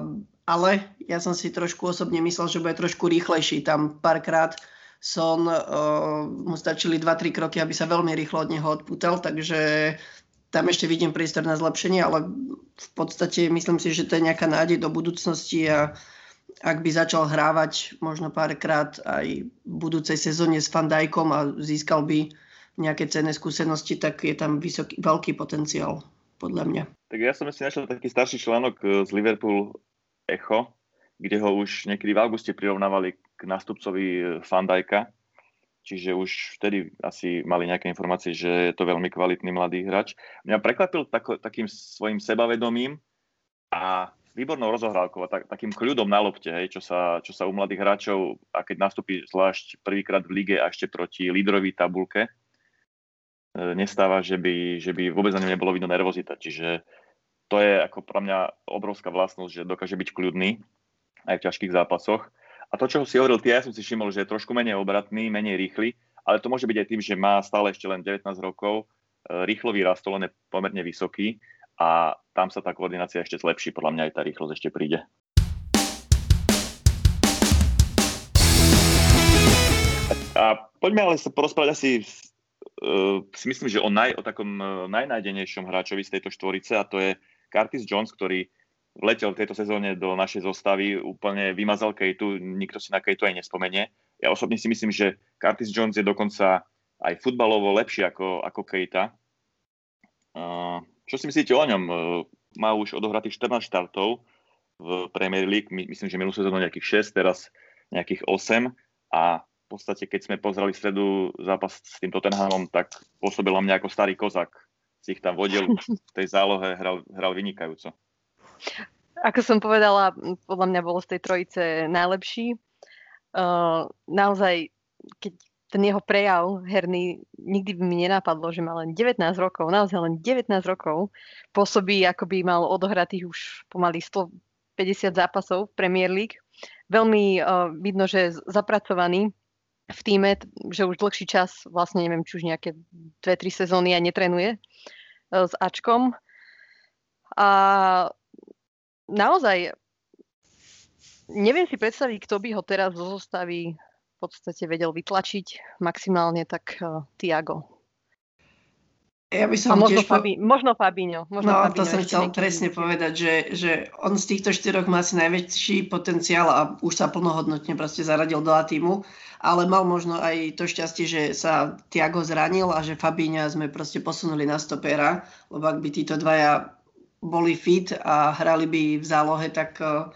ale ja som si trošku osobne myslel, že bude trošku rýchlejší. Tam párkrát Son uh, mu stačili 2-3 kroky, aby sa veľmi rýchlo od neho odputal, takže tam ešte vidím priestor na zlepšenie, ale v podstate myslím si, že to je nejaká nádej do budúcnosti a ak by začal hrávať možno párkrát aj v budúcej sezóne s Fandajkom a získal by nejaké cenné skúsenosti, tak je tam vysoký, veľký potenciál, podľa mňa. Tak ja som si našiel taký starší článok e, z Liverpool Echo, kde ho už niekedy v auguste prirovnávali k nástupcovi Fandajka, čiže už vtedy asi mali nejaké informácie, že je to veľmi kvalitný mladý hráč. Mňa prekvapil tako, takým svojim sebavedomím a výbornou rozohrávkou a tak, takým kľudom na lopte, hej, čo, sa, čo sa u mladých hráčov, a keď nastúpi zvlášť prvýkrát v lige a ešte proti lídrovej tabulke, e, nestáva, že by, že by vôbec na ňom nebolo vidno nervozita. Čiže to je ako pre mňa obrovská vlastnosť, že dokáže byť kľudný aj v ťažkých zápasoch. A to, čo si hovoril ty, ja som si všimol, že je trošku menej obratný, menej rýchly, ale to môže byť aj tým, že má stále ešte len 19 rokov, e, rýchlo vyrastol, len je pomerne vysoký a tam sa tá koordinácia ešte zlepší, podľa mňa aj tá rýchlosť ešte príde. A poďme ale sa porozprávať asi, uh, si myslím, že o, naj, o takom uh, najnájdenejšom hráčovi z tejto štvorice a to je Curtis Jones, ktorý vletel v tejto sezóne do našej zostavy, úplne vymazal Kejtu, nikto si na Kejtu aj nespomenie. Ja osobne si myslím, že Curtis Jones je dokonca aj futbalovo lepší ako, ako Kejta. Uh, čo si myslíte o ňom? Má už odohratých 14 štartov v Premier League, My, myslím, že minulú sezónu nejakých 6, teraz nejakých 8 a v podstate, keď sme pozreli v stredu zápas s tým Tottenhamom, tak pôsobil mňa ako starý kozak. Si ich tam vodil, v tej zálohe hral, hral vynikajúco. Ako som povedala, podľa mňa bolo z tej trojice najlepší. Uh, naozaj, keď ten jeho prejav herný nikdy by mi nenapadlo, že má len 19 rokov, naozaj len 19 rokov. Pôsobí, ako by mal odohratých už pomaly 150 zápasov v Premier League. Veľmi uh, vidno, že zapracovaný v týme, že už dlhší čas, vlastne neviem, či už nejaké 2-3 sezóny aj netrenuje uh, s Ačkom. A naozaj neviem si predstaviť, kto by ho teraz zo zostavy podstate vedel vytlačiť maximálne, tak uh, Tiago. Ja by som a možno, tiež... Fabi, možno Fabinho. Možno no, Fabinho to som chcel presne tým. povedať, že, že on z týchto štyroch má asi najväčší potenciál a už sa plnohodnotne proste zaradil do A týmu, ale mal možno aj to šťastie, že sa Tiago zranil a že Fabíňa sme proste posunuli na stopera, lebo ak by títo dvaja boli fit a hrali by v zálohe, tak uh,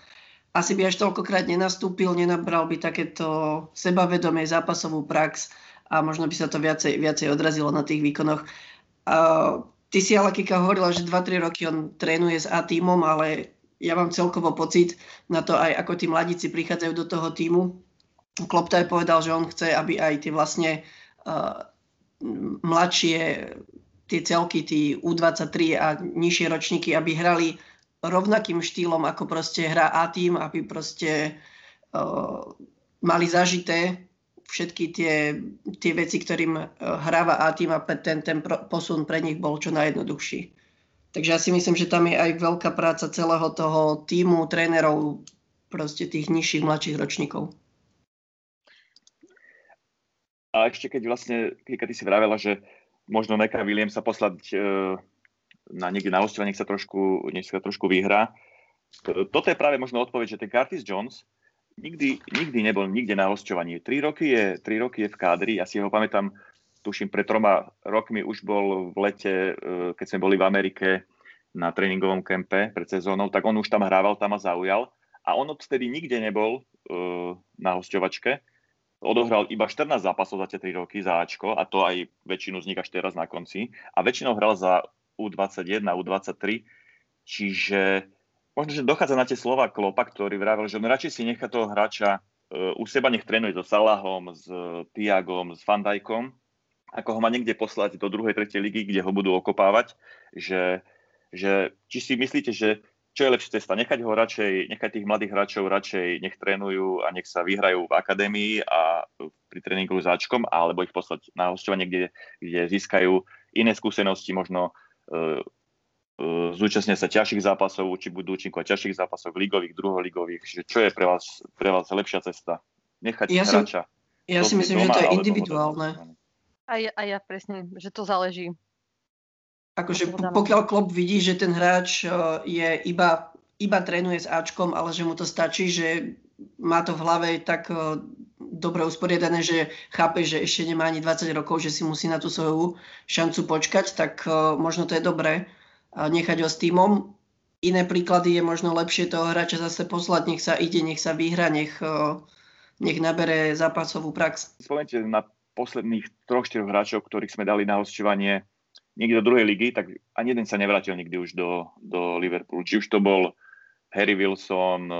asi by až toľkokrát nenastúpil, nenabral by takéto sebavedomie, zápasovú prax a možno by sa to viacej, viacej odrazilo na tých výkonoch. Uh, ty si ale Kika hovorila, že 2-3 roky on trénuje s A týmom, ale ja mám celkovo pocit na to aj ako tí mladíci prichádzajú do toho týmu. Klopp aj povedal, že on chce, aby aj tie vlastne uh, mladšie tie celky, tí U23 a nižšie ročníky, aby hrali rovnakým štýlom, ako proste hrá A-tým, aby proste uh, mali zažité všetky tie, tie veci, ktorým uh, hráva A-tým a ten, ten posun pre nich bol čo najjednoduchší. Takže ja si myslím, že tam je aj veľká práca celého toho týmu, trénerov, proste tých nižších, mladších ročníkov. A ešte keď vlastne, keď ty si vravela, že možno nechá William sa poslať e, na niekde na hostovanie, nech sa trošku, nech sa trošku vyhrá. Toto je práve možno odpoveď, že ten Curtis Jones nikdy, nikdy nebol nikde na hostovaní. Tri roky, je, tri roky je v kádri, ja si ho pamätám, tuším, pred troma rokmi už bol v lete, e, keď sme boli v Amerike na tréningovom kempe pred sezónou, tak on už tam hrával, tam ma zaujal. A on odtedy nikde nebol uh, na hostovačke odohral iba 14 zápasov za tie 3 roky za Ačko a to aj väčšinu z nich až teraz na konci. A väčšinou hral za U21, U23, čiže možno, že dochádza na tie slova Klopa, ktorý vravel, že on radšej si nechá toho hráča uh, u seba, nech trénuje so Salahom, s Tiagom, s Fandajkom, ako ho má niekde poslať do druhej, tretej ligy, kde ho budú okopávať, že, že či si myslíte, že čo je lepšia cesta? Nechať ho radšej, nechať tých mladých hráčov radšej nech trénujú a nech sa vyhrajú v akadémii a pri tréningu s Ačkom, alebo ich poslať na hostovanie, kde, kde získajú iné skúsenosti, možno zúčastnia sa ťažších zápasov, či budú účinkovať ťažších zápasov, ligových, druholigových. Že čo je pre vás, pre vás lepšia cesta? Nechať ja hráča. Si, ja si myslím, doma, že to je individuálne. A ja, a ja presne, že to záleží Akože pokiaľ klub vidí, že ten hráč eh, je iba, iba trénuje s Ačkom, ale že mu to stačí, že má to v hlave tak dobre usporiadané, že chápe, že ešte nemá ani 20 rokov, že si musí na tú svoju šancu počkať, tak eh, možno to je dobré nechať ho s týmom. Iné príklady je možno lepšie toho hráča zase poslať, nech sa ide, nech sa vyhra, nech, nech nabere zápasovú prax. Spomente na posledných troch, štyroch hráčov, ktorých sme dali na hostovanie niekde do druhej ligy, tak ani jeden sa nevrátil nikdy už do, do Liverpoolu. Či už to bol Harry Wilson,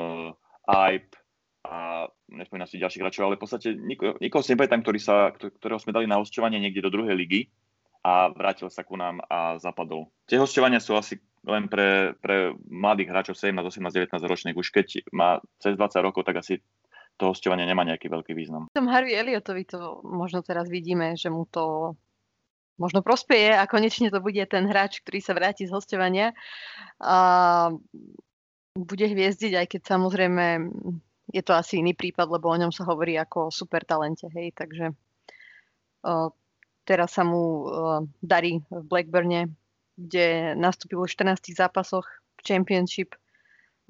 Ipe a nespomínam si ďalších hráčov, ale v podstate nikoho, nikoho si nepamätám, ktorý sa, ktorého sme dali na hostovanie niekde do druhej ligy a vrátil sa ku nám a zapadol. Tie hostovania sú asi len pre, pre mladých hráčov 17, 18, 19 ročných. Už keď má cez 20 rokov, tak asi to hostovanie nemá nejaký veľký význam. Tom Harvey Elliotovi to možno teraz vidíme, že mu to možno prospeje a konečne to bude ten hráč, ktorý sa vráti z hostovania a bude hviezdiť, aj keď samozrejme je to asi iný prípad, lebo o ňom sa hovorí ako super talente, hej, takže uh, teraz sa mu uh, darí v Blackburne, kde nastúpil v 14 zápasoch v Championship,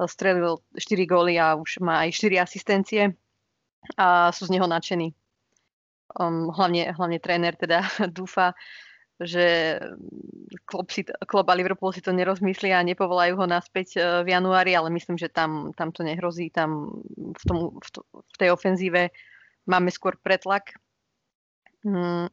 strelil 4 góly a už má aj 4 asistencie a sú z neho nadšení. Um, hlavne, hlavne tréner teda dúfa, že klub, si, klub a Liverpool si to nerozmyslia a nepovolajú ho naspäť uh, v januári, ale myslím, že tam, tam to nehrozí. Tam v, tom, v, to, v tej ofenzíve máme skôr pretlak. Hmm.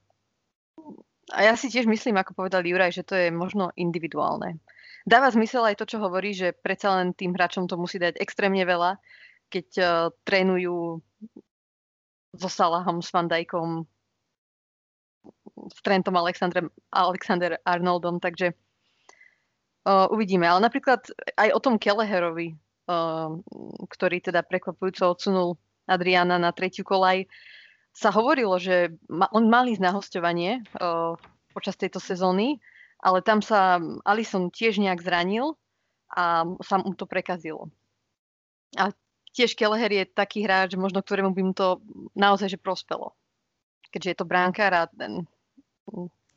A ja si tiež myslím, ako povedal Juraj, že to je možno individuálne. Dáva zmysel aj to, čo hovorí, že predsa len tým hráčom to musí dať extrémne veľa, keď uh, trénujú so Salahom, s Van Dijkom, s Trentom Alexander, Alexander Arnoldom, takže uh, uvidíme. Ale napríklad aj o tom Kelleherovi, uh, ktorý teda prekvapujúco odsunul Adriana na tretiu kolaj, sa hovorilo, že ma, on mal ísť na hostovanie uh, počas tejto sezóny, ale tam sa Alison tiež nejak zranil a sa mu to prekazilo. A tiež Kelleher je taký hráč, možno ktorému by mu to naozaj že prospelo. Keďže je to bránkár a ten,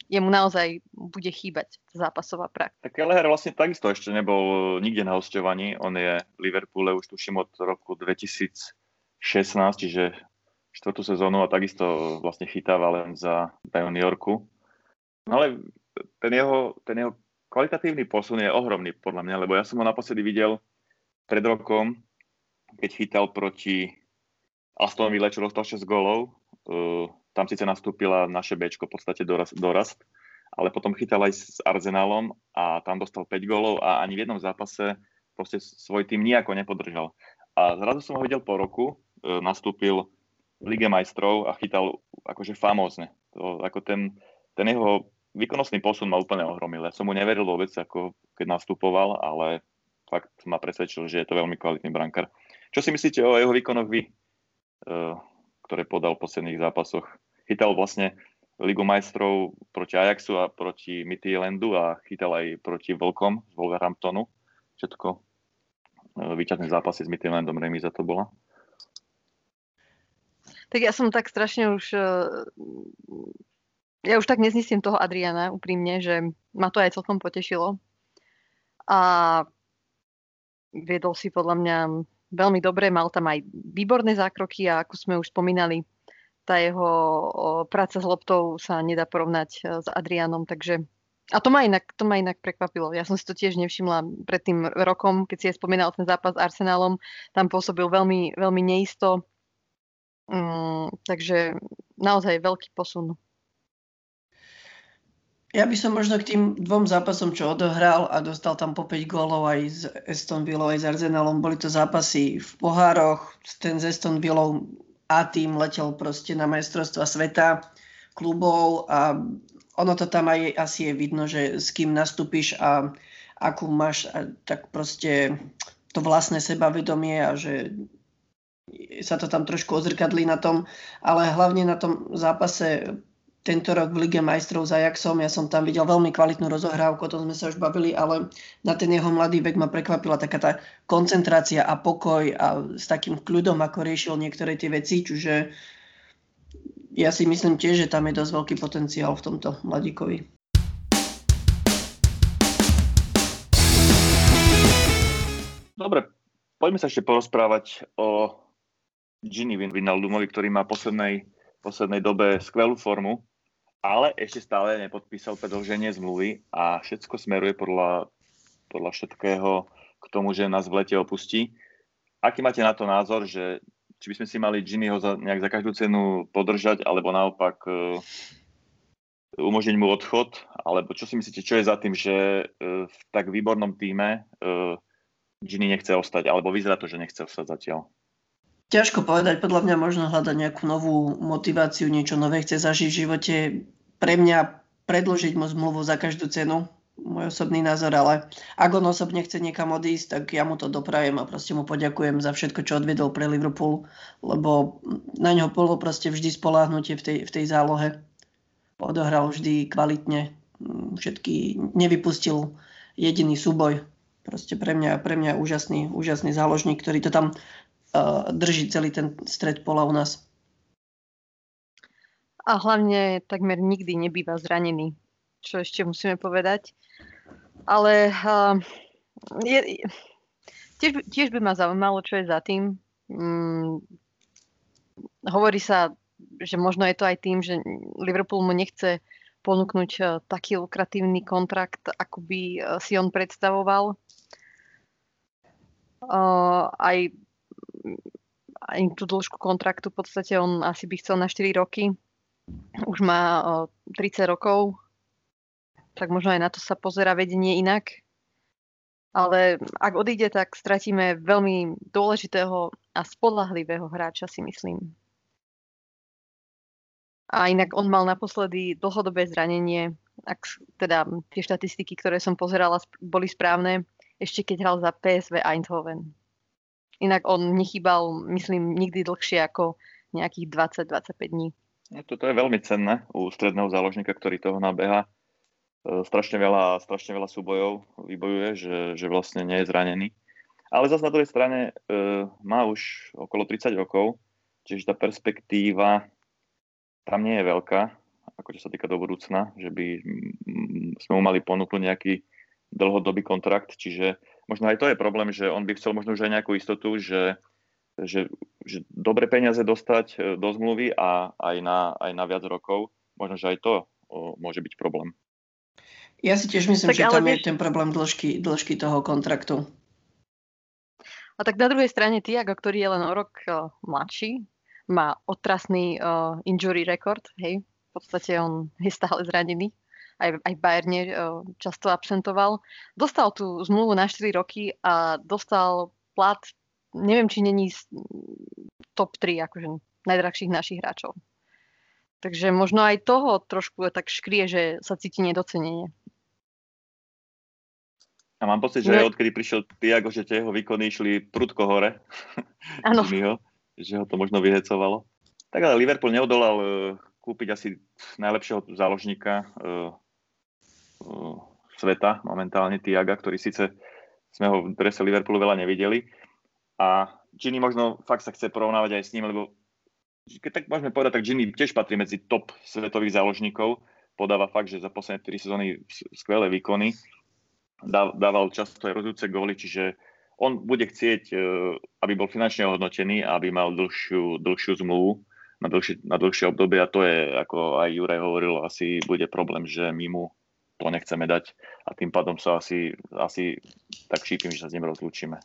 jemu naozaj bude chýbať zápasová prax. Tak Kelleher vlastne takisto ešte nebol nikde na hostovaní. On je v Liverpoole už tuším od roku 2016, čiže štvrtú sezónu a takisto vlastne chytáva len za, Yorku. No ale ten jeho, ten jeho kvalitatívny posun je ohromný podľa mňa, lebo ja som ho naposledy videl pred rokom keď chytal proti Aston Villa, čo dostal 6 golov. Uh, tam síce nastúpila naše Bčko, v podstate dorast, ale potom chytal aj s Arsenalom a tam dostal 5 golov a ani v jednom zápase proste svoj tým nejako nepodržal. A zrazu som ho videl po roku, uh, nastúpil v Lige majstrov a chytal akože famózne. To, ako ten, ten jeho výkonnostný posun ma úplne ohromil. Ja som mu neveril vôbec, ako keď nastupoval, ale fakt ma presvedčil, že je to veľmi kvalitný brankár. Čo si myslíte o jeho výkonoch vy, ktoré podal v posledných zápasoch? Chytal vlastne Ligu majstrov proti Ajaxu a proti Midtjyllandu a chytal aj proti Vlkom z Wolverhamptonu. Všetko víťazné zápasy s Midtjyllandom, remíza to bola. Tak ja som tak strašne už... Eh, ja už tak neznesiem toho Adriana, úprimne, že ma to aj celkom potešilo. A viedol si podľa mňa veľmi dobre, mal tam aj výborné zákroky a ako sme už spomínali, tá jeho práca s loptou sa nedá porovnať eh, s Adrianom, takže a to ma, inak, to ma inak prekvapilo. Ja som si to tiež nevšimla pred tým rokom, keď si je spomínal ten zápas s Arsenálom. Tam pôsobil veľmi, veľmi neisto. Mm, takže naozaj veľký posun. Ja by som možno k tým dvom zápasom, čo odohral a dostal tam po 5 gólov aj z Aston Villou, aj s Arsenalom. Boli to zápasy v pohároch. Ten z Aston Villou A tým letel proste na majstrovstva sveta klubov a ono to tam aj asi je vidno, že s kým nastúpiš a akú máš, tak proste to vlastné sebavedomie a že sa to tam trošku ozrkadlí na tom, ale hlavne na tom zápase tento rok v Lige majstrov za Ajaxom. Ja som tam videl veľmi kvalitnú rozohrávku, o tom sme sa už bavili, ale na ten jeho mladý vek ma prekvapila taká tá koncentrácia a pokoj a s takým kľudom, ako riešil niektoré tie veci, čiže ja si myslím tiež, že tam je dosť veľký potenciál v tomto mladíkovi. Dobre, poďme sa ešte porozprávať o Gini Vinaldumovi, ktorý má poslednej, poslednej dobe skvelú formu, ale ešte stále nepodpísal predlženie zmluvy a všetko smeruje podľa, podľa všetkého k tomu, že nás v lete opustí. Aký máte na to názor, že či by sme si mali Giniho za, nejak za každú cenu podržať, alebo naopak uh, umožniť mu odchod, alebo čo si myslíte, čo je za tým, že uh, v tak výbornom týme uh, Gini nechce ostať, alebo vyzerá to, že nechce ostať zatiaľ? Ťažko povedať, podľa mňa možno hľadať nejakú novú motiváciu, niečo nové chce zažiť v živote. Pre mňa predložiť mu zmluvu za každú cenu, môj osobný názor, ale ak on osobne chce niekam odísť, tak ja mu to doprajem a proste mu poďakujem za všetko, čo odvedol pre Liverpool, lebo na ňo bolo proste vždy spoláhnutie v tej, v tej zálohe. Odohral vždy kvalitne, všetky, nevypustil jediný súboj. Proste pre mňa, pre mňa úžasný, úžasný záložník, ktorý to tam drží celý ten stred pola u nás. A hlavne takmer nikdy nebýva zranený, čo ešte musíme povedať. Ale uh, je, tiež, tiež by ma zaujímalo, čo je za tým. Um, hovorí sa, že možno je to aj tým, že Liverpool mu nechce ponúknuť uh, taký lukratívny kontrakt, ako by uh, si on predstavoval. Uh, aj aj tú dĺžku kontraktu v podstate on asi by chcel na 4 roky. Už má 30 rokov, tak možno aj na to sa pozera vedenie inak. Ale ak odíde, tak stratíme veľmi dôležitého a spolahlivého hráča, si myslím. A inak on mal naposledy dlhodobé zranenie, ak teda tie štatistiky, ktoré som pozerala, boli správne, ešte keď hral za PSV Eindhoven. Inak on nechýbal, myslím, nikdy dlhšie ako nejakých 20-25 dní. No, toto je veľmi cenné u stredného záložníka, ktorý toho nabeha. E, strašne veľa, strašne veľa súbojov vybojuje, že, že vlastne nie je zranený. Ale zase na druhej strane e, má už okolo 30 rokov, čiže tá perspektíva tam nie je veľká, ako čo sa týka do budúcna, že by sme mu mali ponúknuť nejaký dlhodobý kontrakt, čiže možno aj to je problém, že on by chcel možno už aj nejakú istotu, že, že, že dobre peniaze dostať e, do zmluvy a aj na, aj na viac rokov. Možno, že aj to o, môže byť problém. Ja si tiež myslím, tak, že tam vieš... je ten problém dĺžky, dĺžky toho kontraktu. A tak na druhej strane Tiago, ktorý je len o rok uh, mladší, má otrasný uh, injury record, hej, v podstate on je stále zranený aj, aj v Bayerne eh, často absentoval. Dostal tú zmluvu na 4 roky a dostal plat, neviem, či není top 3 akože najdrahších našich hráčov. Takže možno aj toho trošku tak škrie, že sa cíti nedocenenie. A mám pocit, že aj odkedy prišiel Tiago, že tie jeho výkony išli prudko hore. Áno. že ho to možno vyhecovalo. Tak ale Liverpool neodolal uh, kúpiť asi najlepšieho záložníka uh, sveta, momentálne Tiaga, ktorý síce sme ho v drese Liverpoolu veľa nevideli. A Gini možno fakt sa chce porovnávať aj s ním, lebo keď tak môžeme povedať, tak Ginny tiež patrí medzi top svetových záložníkov. Podáva fakt, že za posledné 3 sezóny skvelé výkony. Dával často aj rozhodujúce góly, čiže on bude chcieť, e, aby bol finančne ohodnotený a aby mal dlhšiu, dlhšiu zmluvu na dlhšie, na dlhšie obdobie a to je, ako aj Juraj hovoril, asi bude problém, že my mu to nechceme dať a tým pádom sa asi, asi tak šípim, že sa s ním rozlúčime.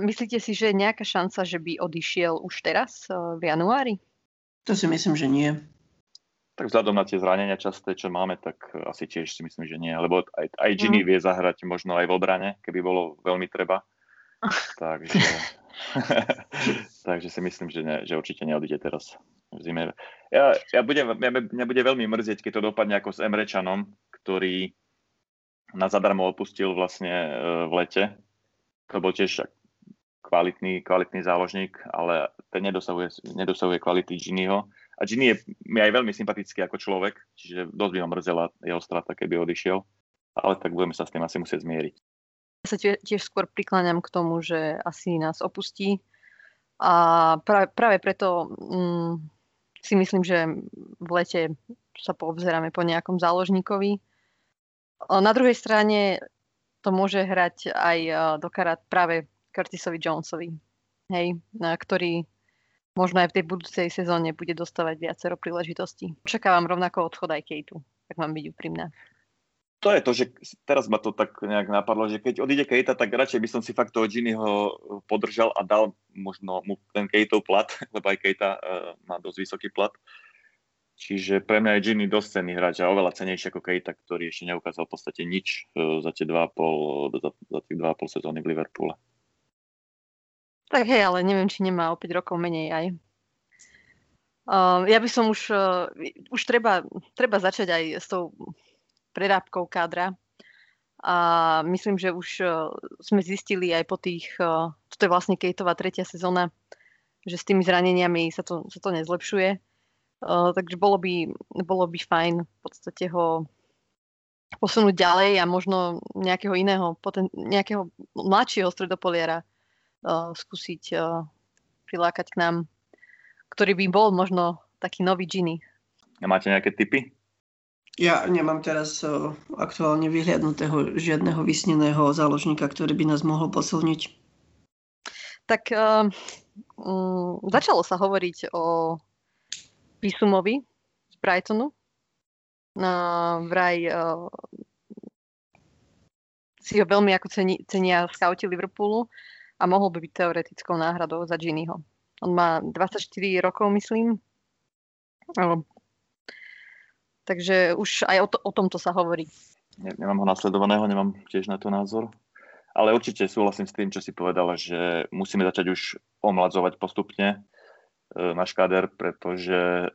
Myslíte si, že je nejaká šanca, že by odišiel už teraz uh, v januári? To si myslím, že nie. Tak vzhľadom na tie zranenia časté, čo máme, tak asi tiež si myslím, že nie. Lebo aj, aj Ginny mm. vie zahrať možno aj v obrane, keby bolo veľmi treba. takže, takže si myslím, že, ne, že určite neodíde teraz v zime. Ja, ja budem, ja, mňa bude veľmi mrzieť, keď to dopadne ako s Emrečanom, ktorý na zadarmo opustil vlastne e, v lete. To bol tiež kvalitný, kvalitný záložník, ale ten nedosahuje, nedosahuje kvality Ginnyho. A Ginny je mi aj veľmi sympatický ako človek, čiže dosť by ma mrzela jeho strata, keby odišiel. Ale tak budeme sa s tým asi musieť zmieriť. Ja sa tiež skôr prikláňam k tomu, že asi nás opustí. A práve, práve preto mm, si myslím, že v lete sa poobzeráme po nejakom záložníkovi. Na druhej strane to môže hrať aj do karát práve Curtisovi Jonesovi, hej, ktorý možno aj v tej budúcej sezóne bude dostávať viacero príležitostí. Očakávam rovnako odchod aj Kejtu, tak mám byť úprimná. To je to, že teraz ma to tak nejak napadlo, že keď odíde Kejta, tak radšej by som si fakt toho Ginnyho podržal a dal možno mu ten Kejtov plat, lebo aj Kejta uh, má dosť vysoký plat. Čiže pre mňa je Ginny dosť cenný hráč a oveľa cenejší ako Kejta, ktorý ešte neukázal v podstate nič uh, za tie 2,5, za, za tých 2,5 sezóny v Liverpoole. Tak hej, ale neviem, či nemá o 5 rokov menej aj. Uh, ja by som už, uh, už treba, treba začať aj s tou prerábkou kádra. A myslím, že už uh, sme zistili aj po tých, uh, toto je vlastne Kejtová tretia sezóna, že s tými zraneniami sa to, sa to nezlepšuje. Uh, takže bolo by, bolo by fajn v podstate ho posunúť ďalej a možno nejakého iného, poten- nejakého mladšieho stredopoliara uh, skúsiť uh, prilákať k nám, ktorý by bol možno taký nový Ginny. A máte nejaké tipy? Ja nemám teraz aktuálne vyhliadnutého žiadneho vysneného záložníka, ktorý by nás mohol posilniť. Tak um, začalo sa hovoriť o Pisumovi z Brightonu. Uh, vraj uh, si ho veľmi ako ceni, cenia scouti Liverpoolu a mohol by byť teoretickou náhradou za Ginnyho. On má 24 rokov, myslím. Takže už aj o, to, o tomto sa hovorí. Ne, nemám ho nasledovaného, nemám tiež na to názor. Ale určite súhlasím s tým, čo si povedala, že musíme začať už omladzovať postupne e, náš kader, pretože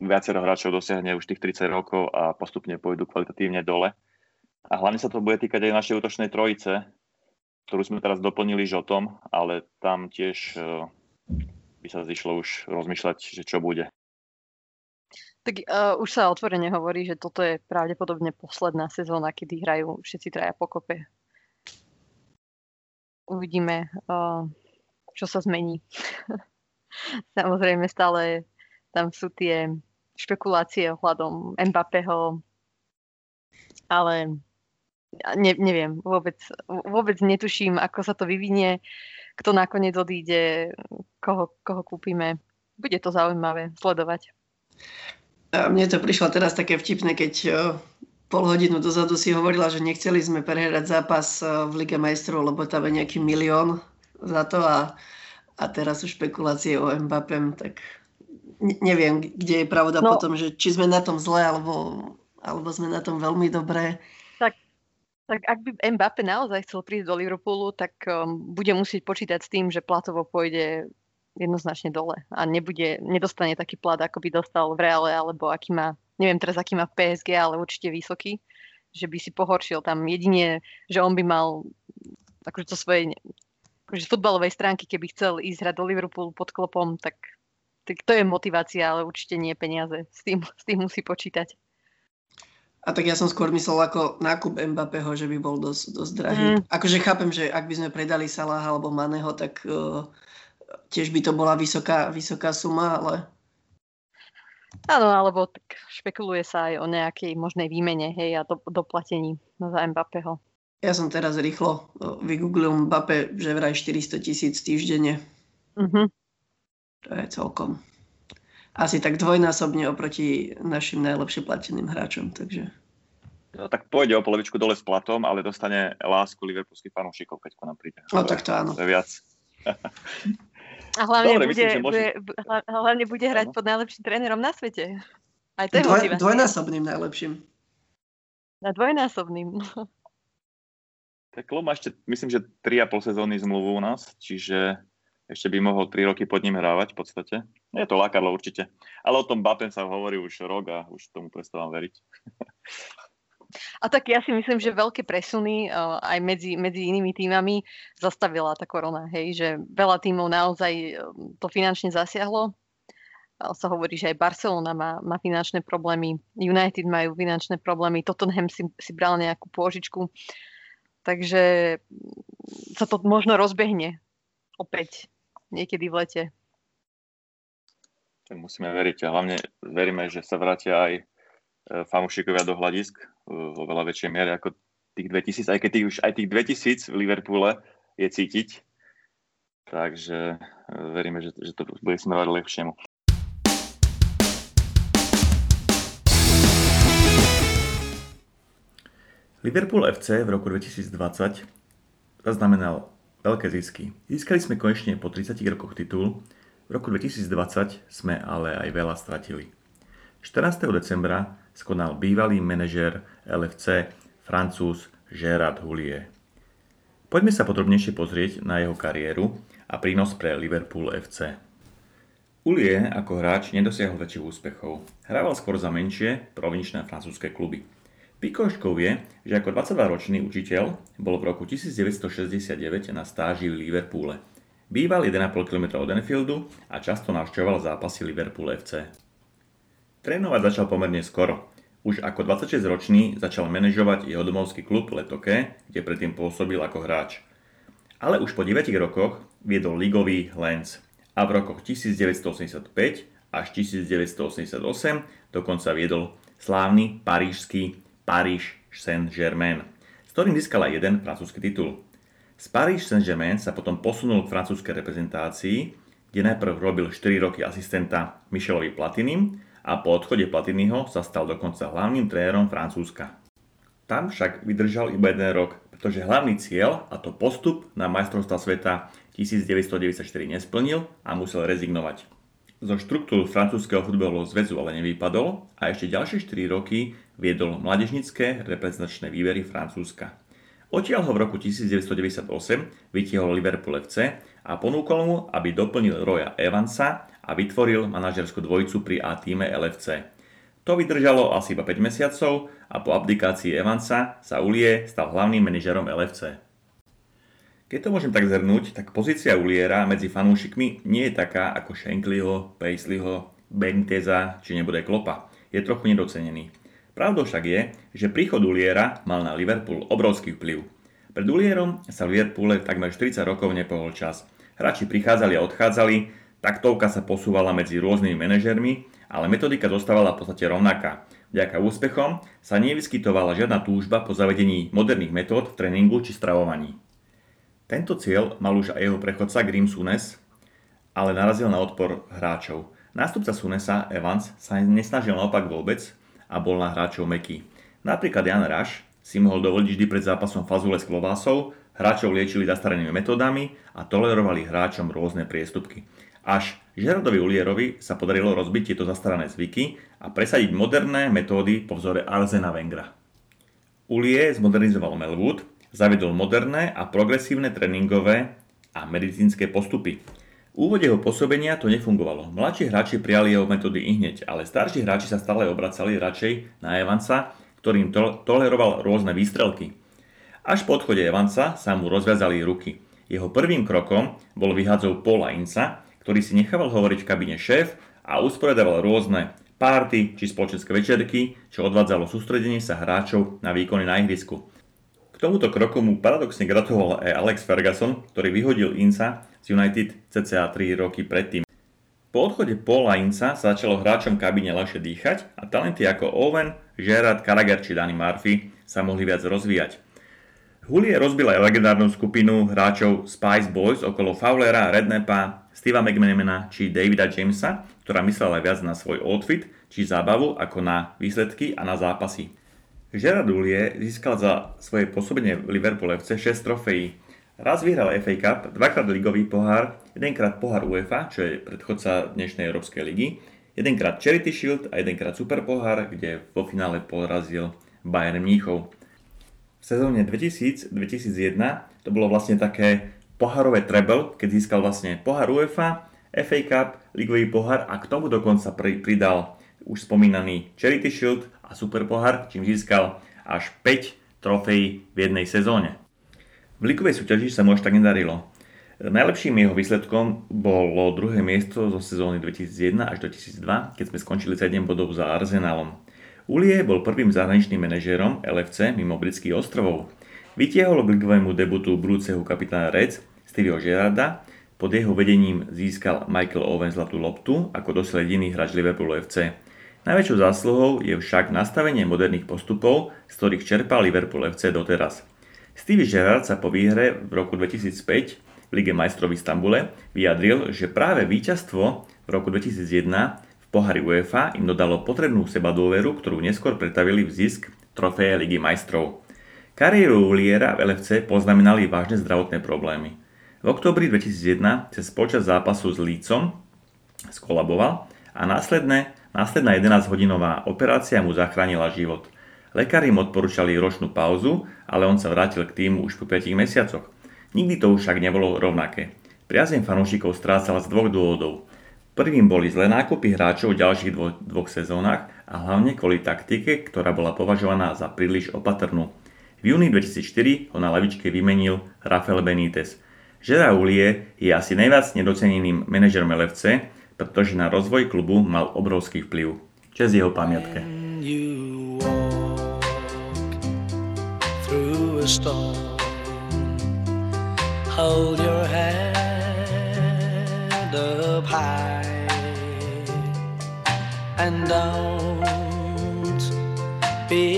viacero hráčov dosiahne už tých 30 rokov a postupne pôjdu kvalitatívne dole. A hlavne sa to bude týkať aj našej útočnej trojice, ktorú sme teraz doplnili žotom, ale tam tiež uh, by sa zišlo už rozmýšľať, že čo bude. Tak uh, už sa otvorene hovorí, že toto je pravdepodobne posledná sezóna, kedy hrajú všetci traja pokope. Uvidíme, uh, čo sa zmení. Samozrejme stále tam sú tie špekulácie ohľadom Mbappého, ale ne, neviem, vôbec, vôbec netuším, ako sa to vyvinie, kto nakoniec odíde, koho, koho kúpime. Bude to zaujímavé sledovať. A mne to prišlo teraz také vtipné, keď pol hodinu dozadu si hovorila, že nechceli sme prehrať zápas v Lige majstrov, lebo tam je nejaký milión za to a, a teraz sú špekulácie o Mbappem, tak neviem, kde je pravda no, potom, že či sme na tom zle, alebo, alebo sme na tom veľmi dobré. Tak ak by Mbappé naozaj chcel prísť do Liverpoolu, tak um, bude musieť počítať s tým, že platovo pôjde jednoznačne dole a nebude, nedostane taký plat, ako by dostal v Reále, alebo aký má, neviem teraz, aký má v PSG, ale určite vysoký, že by si pohoršil tam. Jedine, že on by mal akože to svoje akože z futbalovej stránky, keby chcel ísť hrať do Liverpoolu pod klopom, tak, tak to je motivácia, ale určite nie peniaze. S tým, s tým musí počítať. A tak ja som skôr myslel ako nákup Mbappého, že by bol dosť, dosť drahý. Mm. Akože chápem, že ak by sme predali Salah alebo Maneho, tak uh, tiež by to bola vysoká, vysoká suma, ale... Áno, alebo tak špekuluje sa aj o nejakej možnej výmene, hej, a do, doplatení za Mbappého. Ja som teraz rýchlo vygooglil Mbappé, že vraj 400 tisíc týždenne. Uh-huh. To je celkom. Asi tak dvojnásobne oproti našim najlepšie plateným hráčom, takže... No, tak pôjde o polovičku dole s platom, ale dostane lásku liverpoolských fanúšikov, keď k nám príde. No tak to áno. To je viac. A hlavne, Dobre, bude, myslím, bude, hlavne bude hrať pod najlepším trénerom na svete. Aj to je Dvoj, dvojnásobným najlepším. Na dvojnásobným. Tak Klub má ešte, myslím, že 3,5 sezóny zmluvu u nás, čiže ešte by mohol 3 roky pod ním hrávať v podstate. Je to lákadlo určite. Ale o tom Bapen sa hovorí už rok a už tomu prestávam veriť. A tak ja si myslím, že veľké presuny uh, aj medzi, medzi inými týmami zastavila tá korona, hej, že veľa týmov naozaj to finančne zasiahlo. Uh, sa hovorí, že aj Barcelona má, má finančné problémy, United majú finančné problémy, Tottenham si, si bral nejakú pôžičku. Takže sa to možno rozbehne opäť niekedy v lete. Musíme veriť a hlavne veríme, že sa vrátia aj fanúšikovia do hľadisk e, vo veľa väčšej miere ako tých 2000, aj keď tých, už aj tých 2000 v Liverpoole je cítiť. Takže e, veríme, že, že to bude smerovať lepšiemu. Liverpool FC v roku 2020 zaznamenal veľké zisky. Získali sme konečne po 30 rokoch titul, v roku 2020 sme ale aj veľa stratili. 14. decembra skonal bývalý manažer LFC francúz Gérard Houllier. Poďme sa podrobnejšie pozrieť na jeho kariéru a prínos pre Liverpool FC. Ulie ako hráč nedosiahol väčších úspechov. Hrával skôr za menšie, provinčné francúzske kluby. Pikoškou je, že ako 22-ročný učiteľ bol v roku 1969 na stáži v Liverpoole. Býval 1,5 km od Enfieldu a často navštevoval zápasy Liverpool FC. Trénovať začal pomerne skoro. Už ako 26-ročný začal manažovať jeho domovský klub Letoke, kde predtým pôsobil ako hráč. Ale už po 9 rokoch viedol ligový Lens a v rokoch 1985 až 1988 dokonca viedol slávny parížský Paris Saint-Germain, s ktorým získala jeden francúzsky titul. Z Paris Saint-Germain sa potom posunul k francúzskej reprezentácii, kde najprv robil 4 roky asistenta Michelovi Platinim a po odchode Platiniho sa stal dokonca hlavným trénerom Francúzska. Tam však vydržal iba jeden rok, pretože hlavný cieľ, a to postup na majstrovstva sveta 1994 nesplnil a musel rezignovať. Zo štruktúru francúzského futbalového zväzu ale nevypadol a ešte ďalšie 4 roky viedol mladežnické reprezentačné výbery Francúzska. Odtiaľ ho v roku 1998 vytiahol Liverpool FC a ponúkol mu, aby doplnil Roya Evansa a vytvoril manažerskú dvojicu pri A týme LFC. To vydržalo asi iba 5 mesiacov a po abdikácii Evansa sa Ulie stal hlavným manažerom LFC. Keď to môžem tak zhrnúť, tak pozícia Uliera medzi fanúšikmi nie je taká ako Shanklyho, Paisleyho, Beniteza či nebude Klopa. Je trochu nedocenený. Pravdou však je, že príchod Uliera mal na Liverpool obrovský vplyv. Pred Ulierom sa v Liverpoole takmer 40 rokov nepohol čas. Hráči prichádzali a odchádzali, taktovka sa posúvala medzi rôznymi manažermi, ale metodika zostávala v podstate rovnaká. Vďaka úspechom sa nevyskytovala žiadna túžba po zavedení moderných metód v tréningu či stravovaní. Tento cieľ mal už aj jeho prechodca Grim Sunes, ale narazil na odpor hráčov. Nástupca Sunesa, Evans, sa nesnažil naopak vôbec a bol na hráčov meký. Napríklad Jan Raš si mohol dovoliť vždy pred zápasom fazule s klobásou, hráčov liečili zastarenými metódami a tolerovali hráčom rôzne priestupky. Až Žeradovi Ulierovi sa podarilo rozbiť tieto zastarané zvyky a presadiť moderné metódy po vzore Arzena Wengra. Ulie zmodernizoval Melwood, zavedol moderné a progresívne tréningové a medicínske postupy. V úvode jeho pôsobenia to nefungovalo. Mladší hráči prijali jeho metódy i hneď, ale starší hráči sa stále obracali radšej na Evansa, ktorým to- toleroval rôzne výstrelky. Až po odchode Evansa sa mu rozviazali ruky. Jeho prvým krokom bol vyhádzov Paula Inca, ktorý si nechával hovoriť v kabine šéf a usporiadával rôzne párty či spoločenské večerky, čo odvádzalo sústredenie sa hráčov na výkony na ihrisku. K tomuto kroku mu paradoxne gratuloval aj Alex Ferguson, ktorý vyhodil Inca z United cca 3 roky predtým. Po odchode Paula Inca sa začalo hráčom kabíne ľahšie dýchať a talenty ako Owen, Gerard Carragher či Danny Murphy sa mohli viac rozvíjať. Hulie rozbil aj legendárnu skupinu hráčov Spice Boys okolo Fowlera, Rednepa, Steva McManamana či Davida Jamesa, ktorá myslela viac na svoj outfit či zábavu ako na výsledky a na zápasy. Gerard Houllier získal za svoje pôsobenie v Liverpool FC 6 trofejí. Raz vyhral FA Cup, dvakrát ligový pohár, jedenkrát pohár UEFA, čo je predchodca dnešnej Európskej ligy, jedenkrát Charity Shield a jedenkrát Super pohár, kde vo finále porazil Bayern Mníchov. V sezóne 2000-2001 to bolo vlastne také pohárové treble, keď získal vlastne pohár UEFA, FA Cup, ligový pohár a k tomu dokonca pridal už spomínaný Charity Shield a Super pohár, čím získal až 5 trofejí v jednej sezóne. V ligovej súťaži sa mu až tak nedarilo. Najlepším jeho výsledkom bolo druhé miesto zo sezóny 2001 až 2002, keď sme skončili 7 bodov za Arsenalom. Ulie bol prvým zahraničným manažérom LFC mimo britských ostrovov. Vytiahol k ligovému debutu budúceho kapitána Reds Stevieho Gerarda, pod jeho vedením získal Michael Owen zlatú loptu ako dosť jediný hráč Liverpool FC. Najväčšou zásluhou je však nastavenie moderných postupov, z ktorých čerpal Liverpool FC doteraz. Steve Gerrard sa po výhre v roku 2005 v Lige majstrov v Istambule vyjadril, že práve víťazstvo v roku 2001 v pohári UEFA im dodalo potrebnú seba dôveru, ktorú neskôr pretavili v zisk trofeje Ligy majstrov. Kariéru Uliera v LFC poznamenali vážne zdravotné problémy. V oktobri 2001 cez počas zápasu s Lícom skolaboval a následne, následná 11-hodinová operácia mu zachránila život. Lekári im odporúčali ročnú pauzu, ale on sa vrátil k týmu už po 5 mesiacoch. Nikdy to už však nebolo rovnaké. Priazem fanúšikov strácal z dvoch dôvodov. Prvým boli zlé nákupy hráčov v ďalších dvo- dvoch sezónach a hlavne kvôli taktike, ktorá bola považovaná za príliš opatrnú. V júni 2004 ho na lavičke vymenil Rafael Benítez. Žera Ulie je asi najviac nedoceneným manažerom LFC, pretože na rozvoj klubu mal obrovský vplyv. Čes jeho pamiatke. Hold your head up high and don't be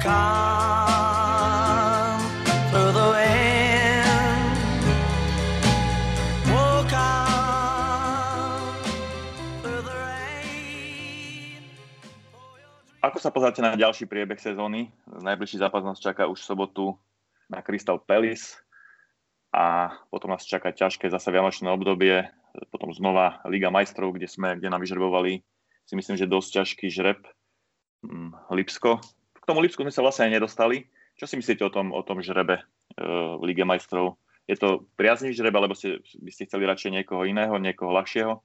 Ako sa pozeráte na ďalší priebeh sezóny? Najbližší zápas nás čaká už v sobotu na Crystal Palace a potom nás čaká ťažké zase vianočné obdobie, potom znova Liga majstrov, kde sme, kde nám vyžrebovali si myslím, že dosť ťažký žreb hm, Lipsko. K tomu Lipsku sme sa vlastne aj nedostali. Čo si myslíte o tom, o tom žrebe e, v Lige majstrov? Je to priaznivý žreb, alebo ste, by ste chceli radšej niekoho iného, niekoho ľahšieho?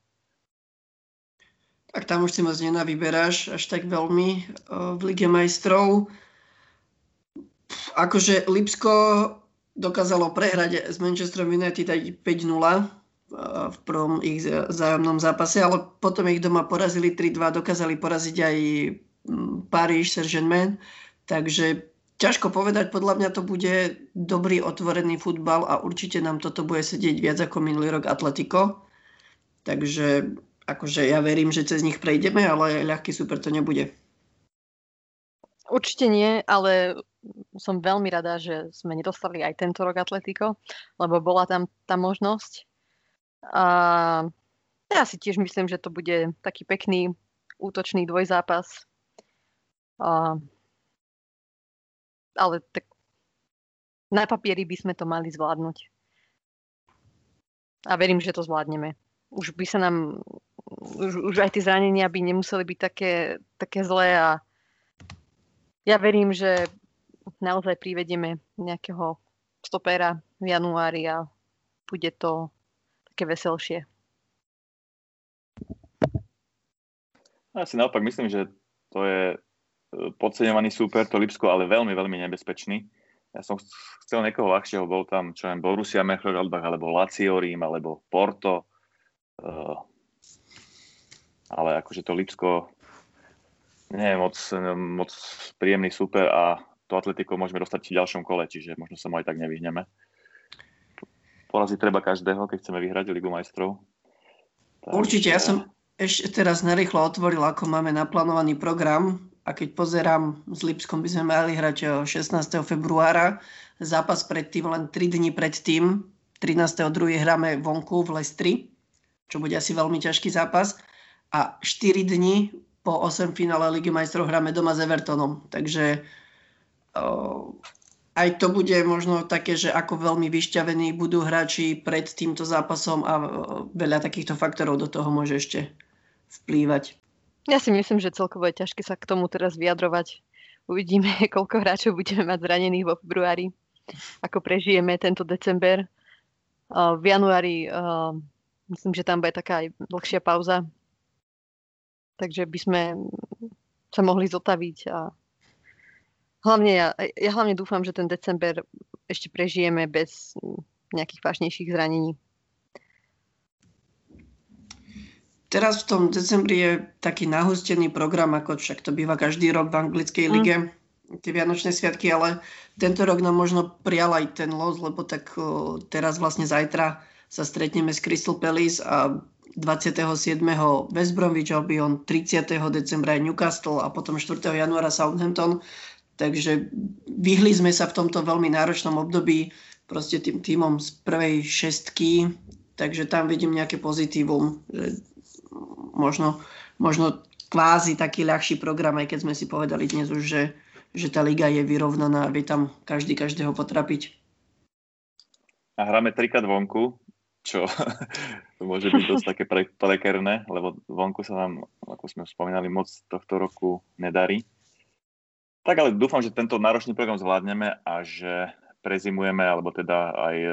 Tak tam už si moc nenavyberáš až tak veľmi e, v Lige majstrov. Akože Lipsko dokázalo prehrať s Manchesterom United aj 5-0 v prvom ich zájomnom zápase, ale potom ich doma porazili 3-2, dokázali poraziť aj Paríž Saint-Germain, takže ťažko povedať, podľa mňa to bude dobrý otvorený futbal a určite nám toto bude sedieť viac ako minulý rok Atletico, takže akože ja verím, že cez nich prejdeme, ale ľahký super to nebude. Určite nie, ale som veľmi rada, že sme nedostali aj tento rok Atletico, lebo bola tam tá možnosť. A ja si tiež myslím, že to bude taký pekný útočný dvojzápas. A, ale tak na papieri by sme to mali zvládnuť. A verím, že to zvládneme. Už by sa nám, už, už aj tie zranenia by nemuseli byť také, také zlé a ja verím, že naozaj privedieme nejakého stopera v januári a bude to také veselšie. Ja si naopak myslím, že to je podceňovaný super, to Lipsko, ale veľmi, veľmi nebezpečný. Ja som chcel niekoho ľahšieho, bol tam, čo neviem, Borussia Mönchengladbach, alebo Lazio Rím, alebo Porto. Uh, ale akože to Lipsko nie je moc, moc príjemný super a to Atletico môžeme dostať v ďalšom kole, čiže možno sa mu aj tak nevyhneme. Poraziť treba každého, keď chceme vyhrať Ligu majstrov. Tak, Určite, ja som ešte teraz narýchlo otvoril, ako máme naplánovaný program a keď pozerám, s Lipskom by sme mali hrať 16. februára, zápas predtým, len 3 dní predtým, 13.2. hráme vonku v Lestri, čo bude asi veľmi ťažký zápas a 4 dní po 8 finále Ligy majstrov hráme doma s Evertonom, takže uh, aj to bude možno také, že ako veľmi vyšťavení budú hráči pred týmto zápasom a veľa takýchto faktorov do toho môže ešte vplývať. Ja si myslím, že celkovo je ťažké sa k tomu teraz vyjadrovať. Uvidíme, koľko hráčov budeme mať zranených vo februári, ako prežijeme tento december. V januári myslím, že tam bude taká aj dlhšia pauza, takže by sme sa mohli zotaviť a hlavne ja, ja hlavne dúfam, že ten december ešte prežijeme bez nejakých vážnejších zranení. Teraz v tom decembri je taký nahustený program, ako však to býva každý rok v anglickej lige, mm. tie Vianočné sviatky, ale tento rok nám možno prijal aj ten los, lebo tak o, teraz vlastne zajtra sa stretneme s Crystal Palace a 27. West Bromwich Albion, 30. decembra Newcastle a potom 4. januára Southampton. Takže vyhli sme sa v tomto veľmi náročnom období proste tým týmom z prvej šestky, takže tam vidím nejaké pozitívum, že možno, možno kvázi taký ľahší program, aj keď sme si povedali dnes už, že, že tá liga je vyrovnaná a tam každý každého potrapiť. A hráme trikrát vonku, čo môže byť dosť také pre, prekerné, lebo vonku sa nám, ako sme spomínali, moc tohto roku nedarí. Tak ale dúfam, že tento náročný program zvládneme a že prezimujeme, alebo teda aj e,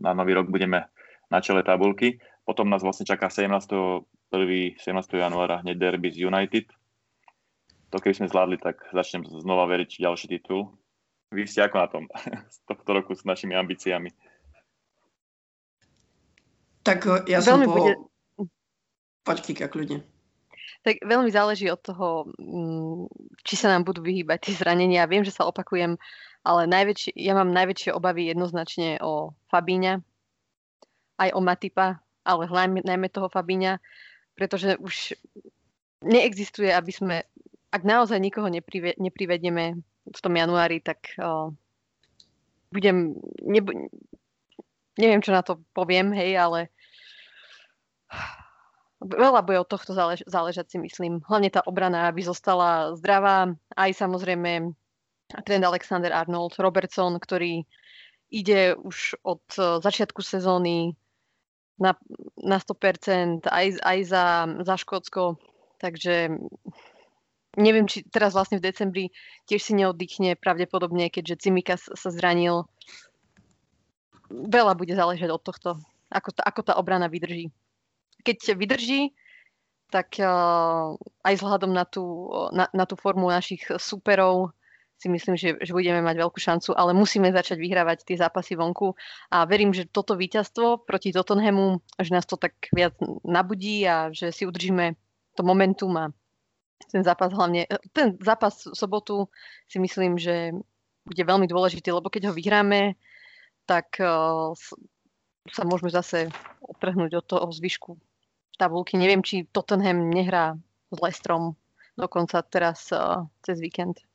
na nový rok budeme na čele tabulky. Potom nás vlastne čaká 17. 1. 17. januára hneď derby z United. To keby sme zvládli, tak začnem znova veriť ďalší titul. Vy ste ako na tom z tohto roku s našimi ambíciami? Tak eh, ja som po... Bude... Poď, Kika, kľudne. Tak veľmi záleží od toho, mm, či sa nám budú vyhýbať tie zranenia. Viem, že sa opakujem, ale najväčšie, ja mám najväčšie obavy jednoznačne o Fabíňa, aj o Matipa, ale hlavne najmä toho Fabíňa, pretože už neexistuje, aby sme, ak naozaj nikoho neprive, neprivedieme v tom januári, tak uh, budem, nebu, neviem, čo na to poviem, hej, ale veľa bude od tohto zálež, záležať si myslím. Hlavne tá obrana, aby zostala zdravá. Aj samozrejme trend Alexander Arnold, Robertson, ktorý ide už od začiatku sezóny na, na 100% aj, aj za, za Škótsko. Takže neviem, či teraz vlastne v decembri tiež si neoddychne pravdepodobne, keďže Cimika sa zranil. Veľa bude záležať od tohto, ako, tá, ako tá obrana vydrží. Keď vydrží, tak uh, aj vzhľadom na tú, na, na tú formu našich superov si myslím, že, že budeme mať veľkú šancu, ale musíme začať vyhrávať tie zápasy vonku a verím, že toto víťazstvo proti Tottenhamu, že nás to tak viac nabudí a že si udržíme to momentum a ten zápas hlavne, ten zápas v sobotu si myslím, že bude veľmi dôležitý, lebo keď ho vyhráme, tak uh, sa môžeme zase otrhnúť od toho zvyšku tabulky. Neviem, či Tottenham nehrá s Lestrom dokonca teraz uh, cez víkend.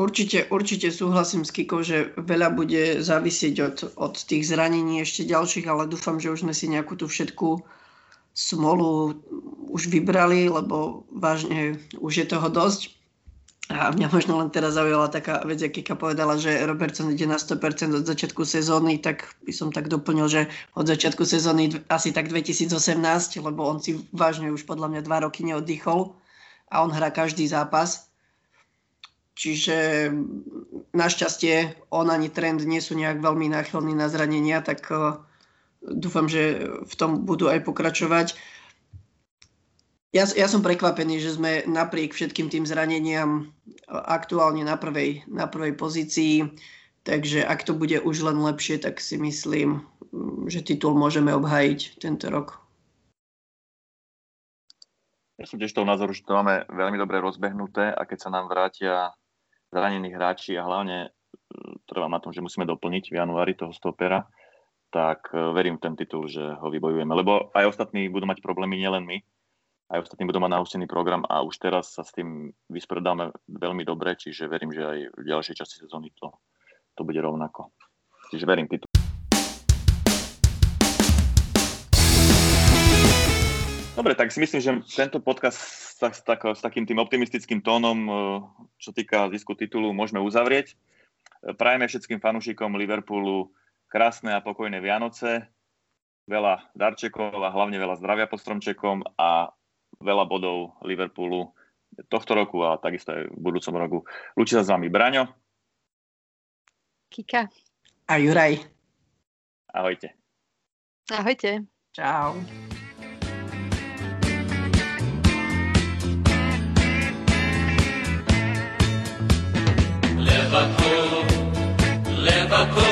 Určite, určite súhlasím s Kikou, že veľa bude závisieť od, od tých zranení ešte ďalších, ale dúfam, že už sme si nejakú tú všetku smolu už vybrali, lebo vážne už je toho dosť. A mňa možno len teraz zaujala taká vec, jak Kika povedala, že Robertson ide na 100% od začiatku sezóny, tak by som tak doplnil, že od začiatku sezóny asi tak 2018, lebo on si vážne už podľa mňa dva roky neoddychol a on hrá každý zápas Čiže našťastie on ani trend nie sú nejak veľmi náchylní na zranenia, tak uh, dúfam, že v tom budú aj pokračovať. Ja, ja som prekvapený, že sme napriek všetkým tým zraneniam aktuálne na prvej, na prvej pozícii, takže ak to bude už len lepšie, tak si myslím, že titul môžeme obhájiť tento rok. Ja som tiež toho názoru, že to máme veľmi dobre rozbehnuté a keď sa nám vrátia zranení hráči a hlavne e, trvám na tom, že musíme doplniť v januári toho stopera, tak e, verím v ten titul, že ho vybojujeme. Lebo aj ostatní budú mať problémy, nielen my. Aj ostatní budú mať nahustený program a už teraz sa s tým vysporiadáme veľmi dobre, čiže verím, že aj v ďalšej časti sezóny to, to bude rovnako. Čiže verím titul. Dobre, tak si myslím, že tento podcast s, s, tak, s takým tým optimistickým tónom, e, čo týka zisku titulu, môžeme uzavrieť. Prajeme všetkým fanúšikom Liverpoolu krásne a pokojné Vianoce, veľa darčekov a hlavne veľa zdravia pod stromčekom a veľa bodov Liverpoolu tohto roku a takisto aj v budúcom roku. Lúči sa s vami Braňo. Kika. A Juraj. Ahojte. Ahojte. Čau. Liverpool, Liverpool.